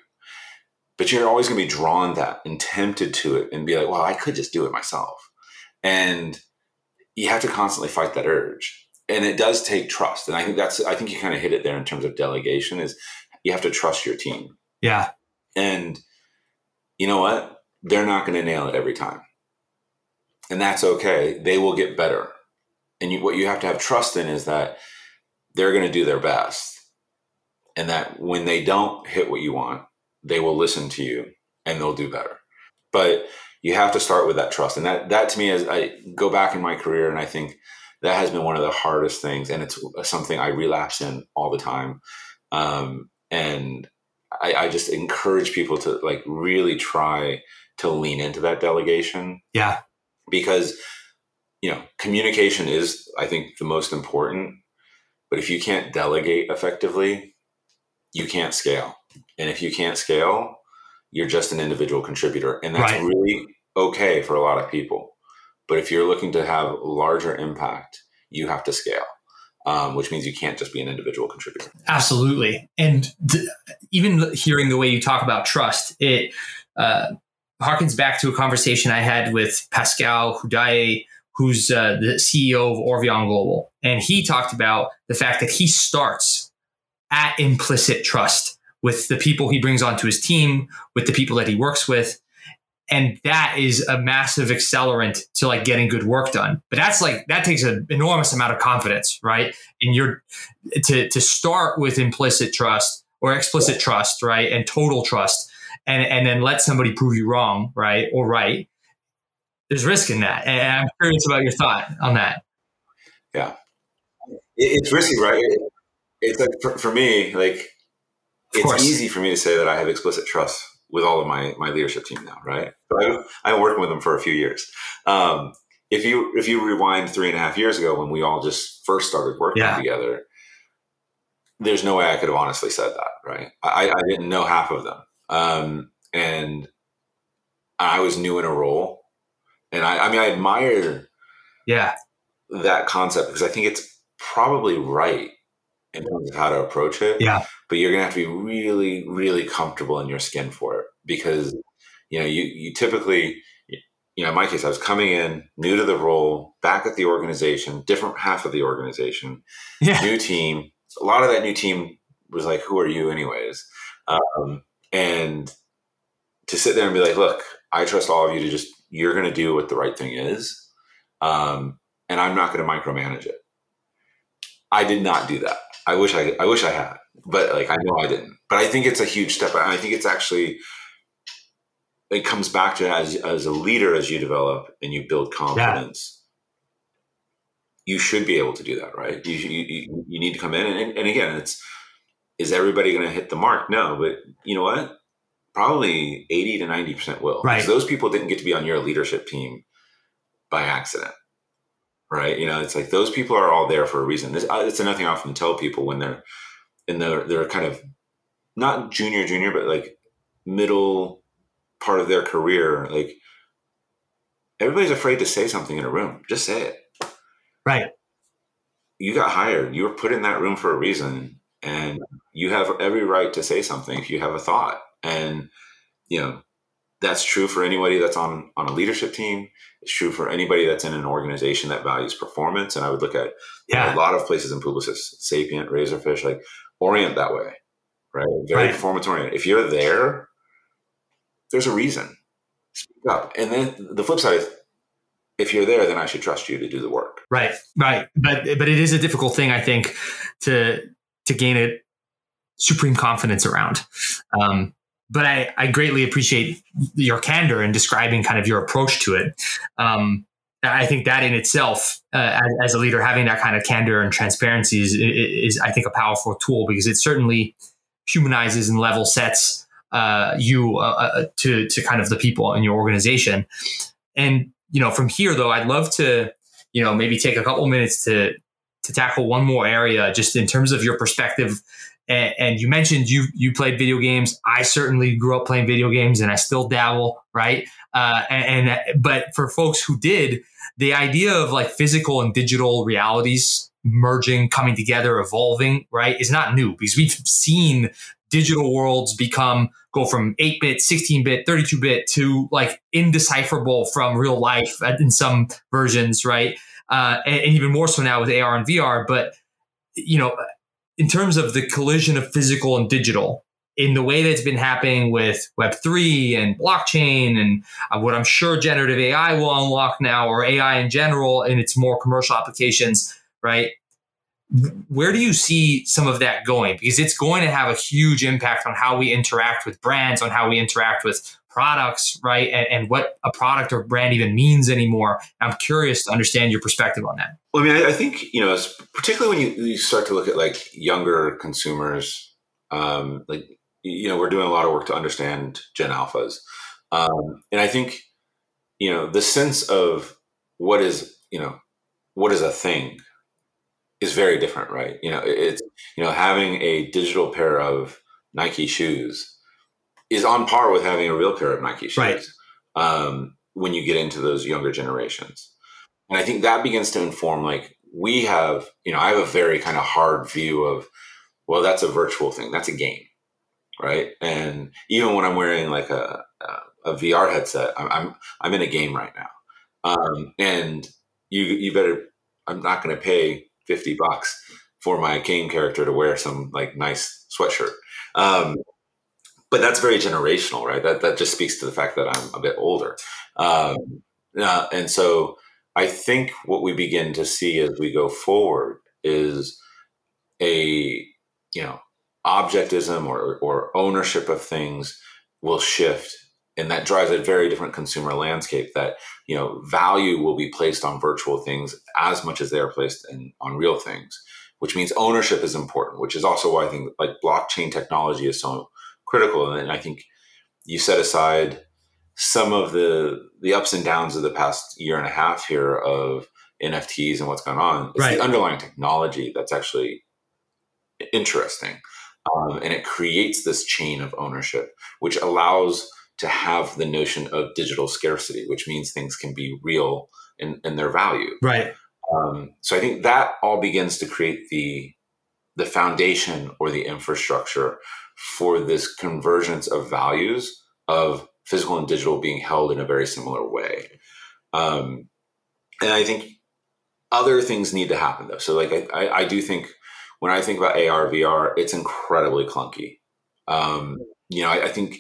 but you're always going to be drawn that and tempted to it and be like, well, I could just do it myself. And you have to constantly fight that urge. And it does take trust. And I think that's, I think you kind of hit it there in terms of delegation is you have to trust your team. Yeah. And you know what? They're not going to nail it every time. And that's okay. They will get better. And you, what you have to have trust in is that they're going to do their best. And that when they don't hit what you want, they will listen to you and they'll do better. But you have to start with that trust. And that, that to me is, I go back in my career and I think that has been one of the hardest things. And it's something I relapse in all the time. Um, and I, I just encourage people to like really try to lean into that delegation. Yeah. Because, you know, communication is, I think, the most important. But if you can't delegate effectively, you can't scale. And if you can't scale, you're just an individual contributor. And that's right. really okay for a lot of people. But if you're looking to have larger impact, you have to scale. Um, which means you can't just be an individual contributor. Absolutely, and th- even hearing the way you talk about trust, it uh, harkens back to a conversation I had with Pascal Houdaille, who's uh, the CEO of Orvion Global, and he talked about the fact that he starts at implicit trust with the people he brings onto his team, with the people that he works with. And that is a massive accelerant to like getting good work done. But that's like that takes an enormous amount of confidence, right? And you're to to start with implicit trust or explicit trust, right? And total trust. And and then let somebody prove you wrong, right? Or right. There's risk in that. And I'm curious about your thought on that. Yeah. It's risky, right? It's like for, for me, like it's easy for me to say that I have explicit trust with all of my my leadership team now, right? But I, I've been working with them for a few years. Um, if you if you rewind three and a half years ago when we all just first started working yeah. together, there's no way I could have honestly said that, right? I, I didn't know half of them, um, and I was new in a role, and I, I mean I admire, yeah, that concept because I think it's probably right in terms of how to approach it. Yeah. But you're gonna have to be really, really comfortable in your skin for it because you know you you typically you know in my case I was coming in new to the role, back at the organization, different half of the organization, yeah. new team. A lot of that new team was like, "Who are you, anyways?" Um, and to sit there and be like, "Look, I trust all of you to just you're going to do what the right thing is, um, and I'm not going to micromanage it." I did not do that. I wish I I wish I had, but like I know I didn't. But I think it's a huge step. And I think it's actually it comes back to as as a leader as you develop and you build confidence. Yeah. You should be able to do that, right? You you, you need to come in and, and again, it's is everybody going to hit the mark? No, but you know what? Probably eighty to ninety percent will. Right. Because those people didn't get to be on your leadership team by accident right? You know, it's like those people are all there for a reason. This, it's another thing I often tell people when they're in their they're kind of not junior junior, but like middle part of their career. Like everybody's afraid to say something in a room. Just say it. Right. You got hired. You were put in that room for a reason, and you have every right to say something if you have a thought. And you know that's true for anybody that's on on a leadership team. It's true for anybody that's in an organization that values performance. And I would look at yeah. a lot of places in Publicis, Sapient, Razorfish, like orient that way. right? Very right. performance oriented. If you're there, there's a reason. Speak up. And then the flip side is if you're there, then I should trust you to do the work. Right, right. But but it is a difficult thing, I think, to to gain it supreme confidence around. Um, but I, I greatly appreciate your candor in describing kind of your approach to it. Um, I think that in itself, uh, as, as, a leader, having that kind of candor and transparency is, is, I think, a powerful tool because it certainly humanizes and level sets uh, you uh, uh to to kind of the people in your organization. And you know, from here though, I'd love to, you know, maybe take a couple minutes to to tackle one more area, just in terms of your perspective. And, you mentioned you you played video games. I certainly grew up playing video games, and I still dabble, right? Uh, and, and but for folks who did, the idea of like physical and digital realities merging, coming together, evolving, right, is not new because we've seen digital worlds become go from 8 bit, 16 bit, 32 bit to like indecipherable from real life in some versions, right? Uh, and, and, even more so now with AR and VR. But, you know, in terms of the collision of physical and digital, in the way that's been happening with Web3 and blockchain and uh, what I'm sure generative AI will unlock now, or AI in general in its more commercial applications, right? where do you see some of that going? Because it's going to have a huge impact on how we interact with brands, on how we interact with products, right? And, and what a product or brand even means anymore. I'm curious to understand your perspective on that. Well, I mean, I, I think, you know, particularly when you, you, start to look at like younger consumers, um, like, you know, we're doing a lot of work to understand Gen Alphas. Um, and I think, you know, the sense of what is, you know, what is a thing is very different, right? You know, it's you know having a digital pair of Nike shoes is on par with having a real pair of Nike shoes. Right. Um, when you get into those younger generations, and I think that begins to inform like we have, you know, I have a very kind of hard view of, well, that's a virtual thing, that's a game, right? And even when I'm wearing like a a, a VR headset, I'm, I'm I'm in a game right now, um, and you you better I'm not going to pay 50 bucks for my game character to wear some like nice sweatshirt. Um, but that's very generational, right? That that just speaks to the fact that I'm a bit older. Um, uh, and so I think what we begin to see as we go forward is a you know objectism or, or ownership of things will shift and that drives a very different consumer landscape that you know value will be placed on virtual things as much as they are placed in, on real things which means ownership is important which is also why i think like blockchain technology is so critical and i think you set aside some of the the ups and downs of the past year and a half here of nfts and what's going on it's right. the underlying technology that's actually interesting um, and it creates this chain of ownership which allows to have the notion of digital scarcity, which means things can be real in, in their value. Right. Um, so I think that all begins to create the the foundation or the infrastructure for this convergence of values of physical and digital being held in a very similar way. Um, and I think other things need to happen though. So like I, I, do think when I think about AR VR, it's incredibly clunky. Um, you know, I, I think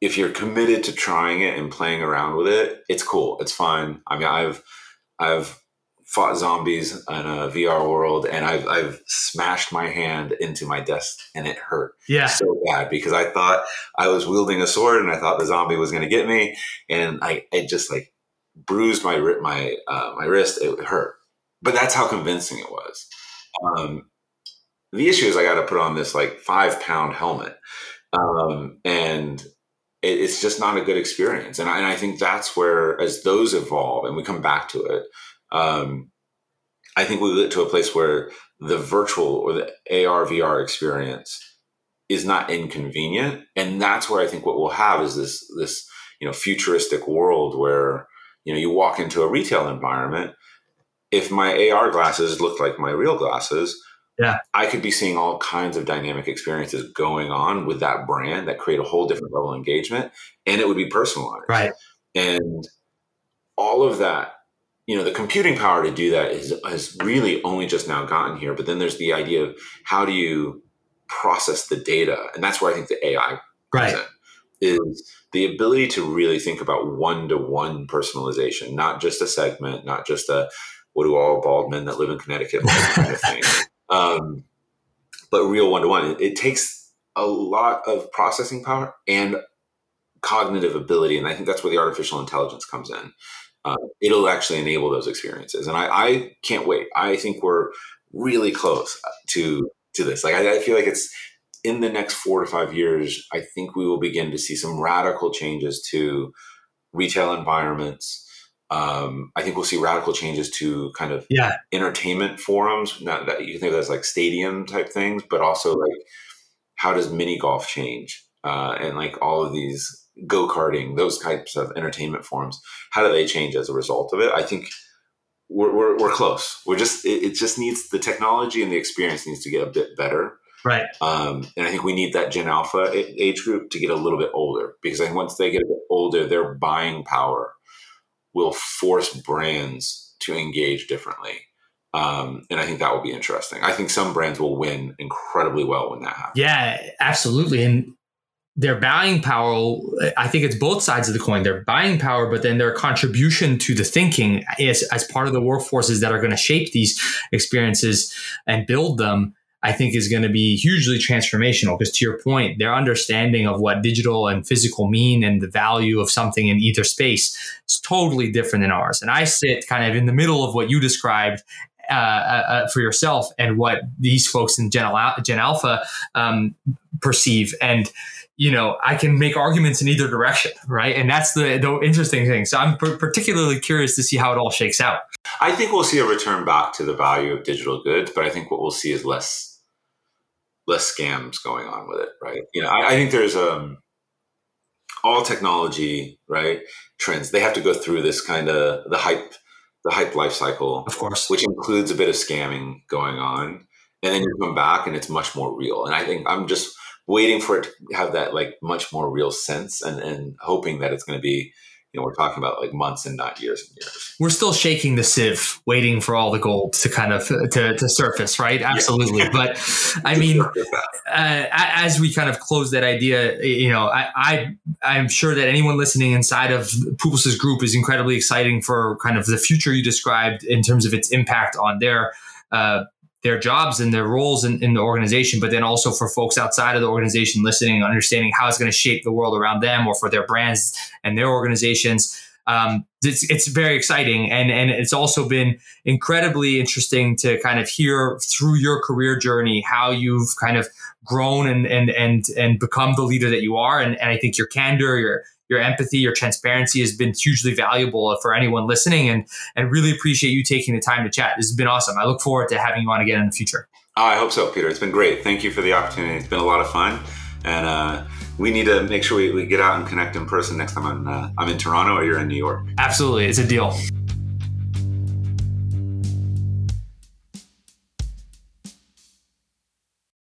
if you're committed to trying it and playing around with it, it's cool. It's fun. I mean, I've I've fought zombies in a VR world, and I've I've smashed my hand into my desk, and it hurt yeah so bad because I thought I was wielding a sword, and I thought the zombie was going to get me, and I it just like bruised my my uh, my wrist. It hurt, but that's how convincing it was. Um, the issue is I got to put on this like five pound helmet, um, and it, it's just not a good experience. And I, and I, think that's where, as those evolve and we come back to it, um, I think we get to a place where the virtual or the AR VR experience is not inconvenient, and that's where I think what we'll have is this this you know futuristic world where you know you walk into a retail environment. If my AR glasses look like my real glasses, yeah. I could be seeing all kinds of dynamic experiences going on with that brand that create a whole different level of engagement and it would be personalized. Right. And all of that you know the computing power to do that is has really only just now gotten here but then there's the idea of how do you process the data, and that's where I think the AI right. is the ability to really think about one to one personalization, not just a segment, not just a what do all bald men that live in Connecticut like kind of thing, um, but real one to one. It takes a lot of processing power and cognitive ability, and I think that's where the artificial intelligence comes in. Uh, it'll actually enable those experiences, and I, I, can't wait. I think we're really close to to this. Like I, I feel like it's in the next four to five years, I think we will begin to see some radical changes to retail environments. Um, I think we'll see radical changes to kind of yeah. entertainment forums. Not that you can think of as like stadium type things, but also like how does mini golf change uh, and like all of these go karting, those types of entertainment forms. How do they change as a result of it? I think we're, we're, we're close. We're just it, it just needs the technology and the experience needs to get a bit better Right. Um, and I think we need that Gen Alpha age group to get a little bit older because I think once they get a bit older, their buying power will force brands to engage differently. Um, and I think that will be interesting. I think some brands will win incredibly well when that happens. Yeah, absolutely. And their buying power, I think it's both sides of the coin. Their buying power, but then their contribution to the thinking is as part of the workforces that are going to shape these experiences and build them I think is going to be hugely transformational because to your point, their understanding of what digital and physical mean and the value of something in either space is totally different than ours. And I sit kind of in the middle of what you described uh, uh, uh for yourself and what these folks in Gen, Gen Alpha um, perceive. And you know, I can make arguments in either direction, right? And that's the, the interesting thing. So I'm particularly curious to see how it all shakes out. I think we'll see a return back to the value of digital goods, but I think what we'll see is less less scams going on with it, right? You know, I, I think there's um all technology, right? Trends they have to go through this kind of the hype, the hype life cycle, of course, which includes a bit of scamming going on, and then you come back and it's much more real. And I think I'm just waiting for it to have that like much more real sense, and and hoping that it's going to be you know, we're talking about like months and not years and years. We're still shaking the sieve, waiting for all the gold to kind of to, to surface, right? Absolutely. Yeah. but I mean, uh, as we kind of close that idea, you know, I, I am sure that anyone listening inside of Publicis Groupe is incredibly exciting for kind of the future you described in terms of its impact on their uh, their jobs and their roles in, in, the organization, but then also for folks outside of the organization listening, understanding how it's going to shape the world around them or for their brands and their organizations. Um, it's, it's very exciting. And, and it's also been incredibly interesting to kind of hear through your career journey how you've kind of grown and, and, and, and become the leader that you are. And, and I think your candor, your, your empathy, your transparency has been hugely valuable for anyone listening and, and really appreciate you taking the time to chat. This has been awesome. I look forward to having you on again in the future. Oh, I hope so, Peter. It's been great. Thank you for the opportunity. It's been a lot of fun. And uh, we need to make sure we, we, get out and connect in person next time I'm, uh, I'm in Toronto or you're in New York. Absolutely. It's a deal.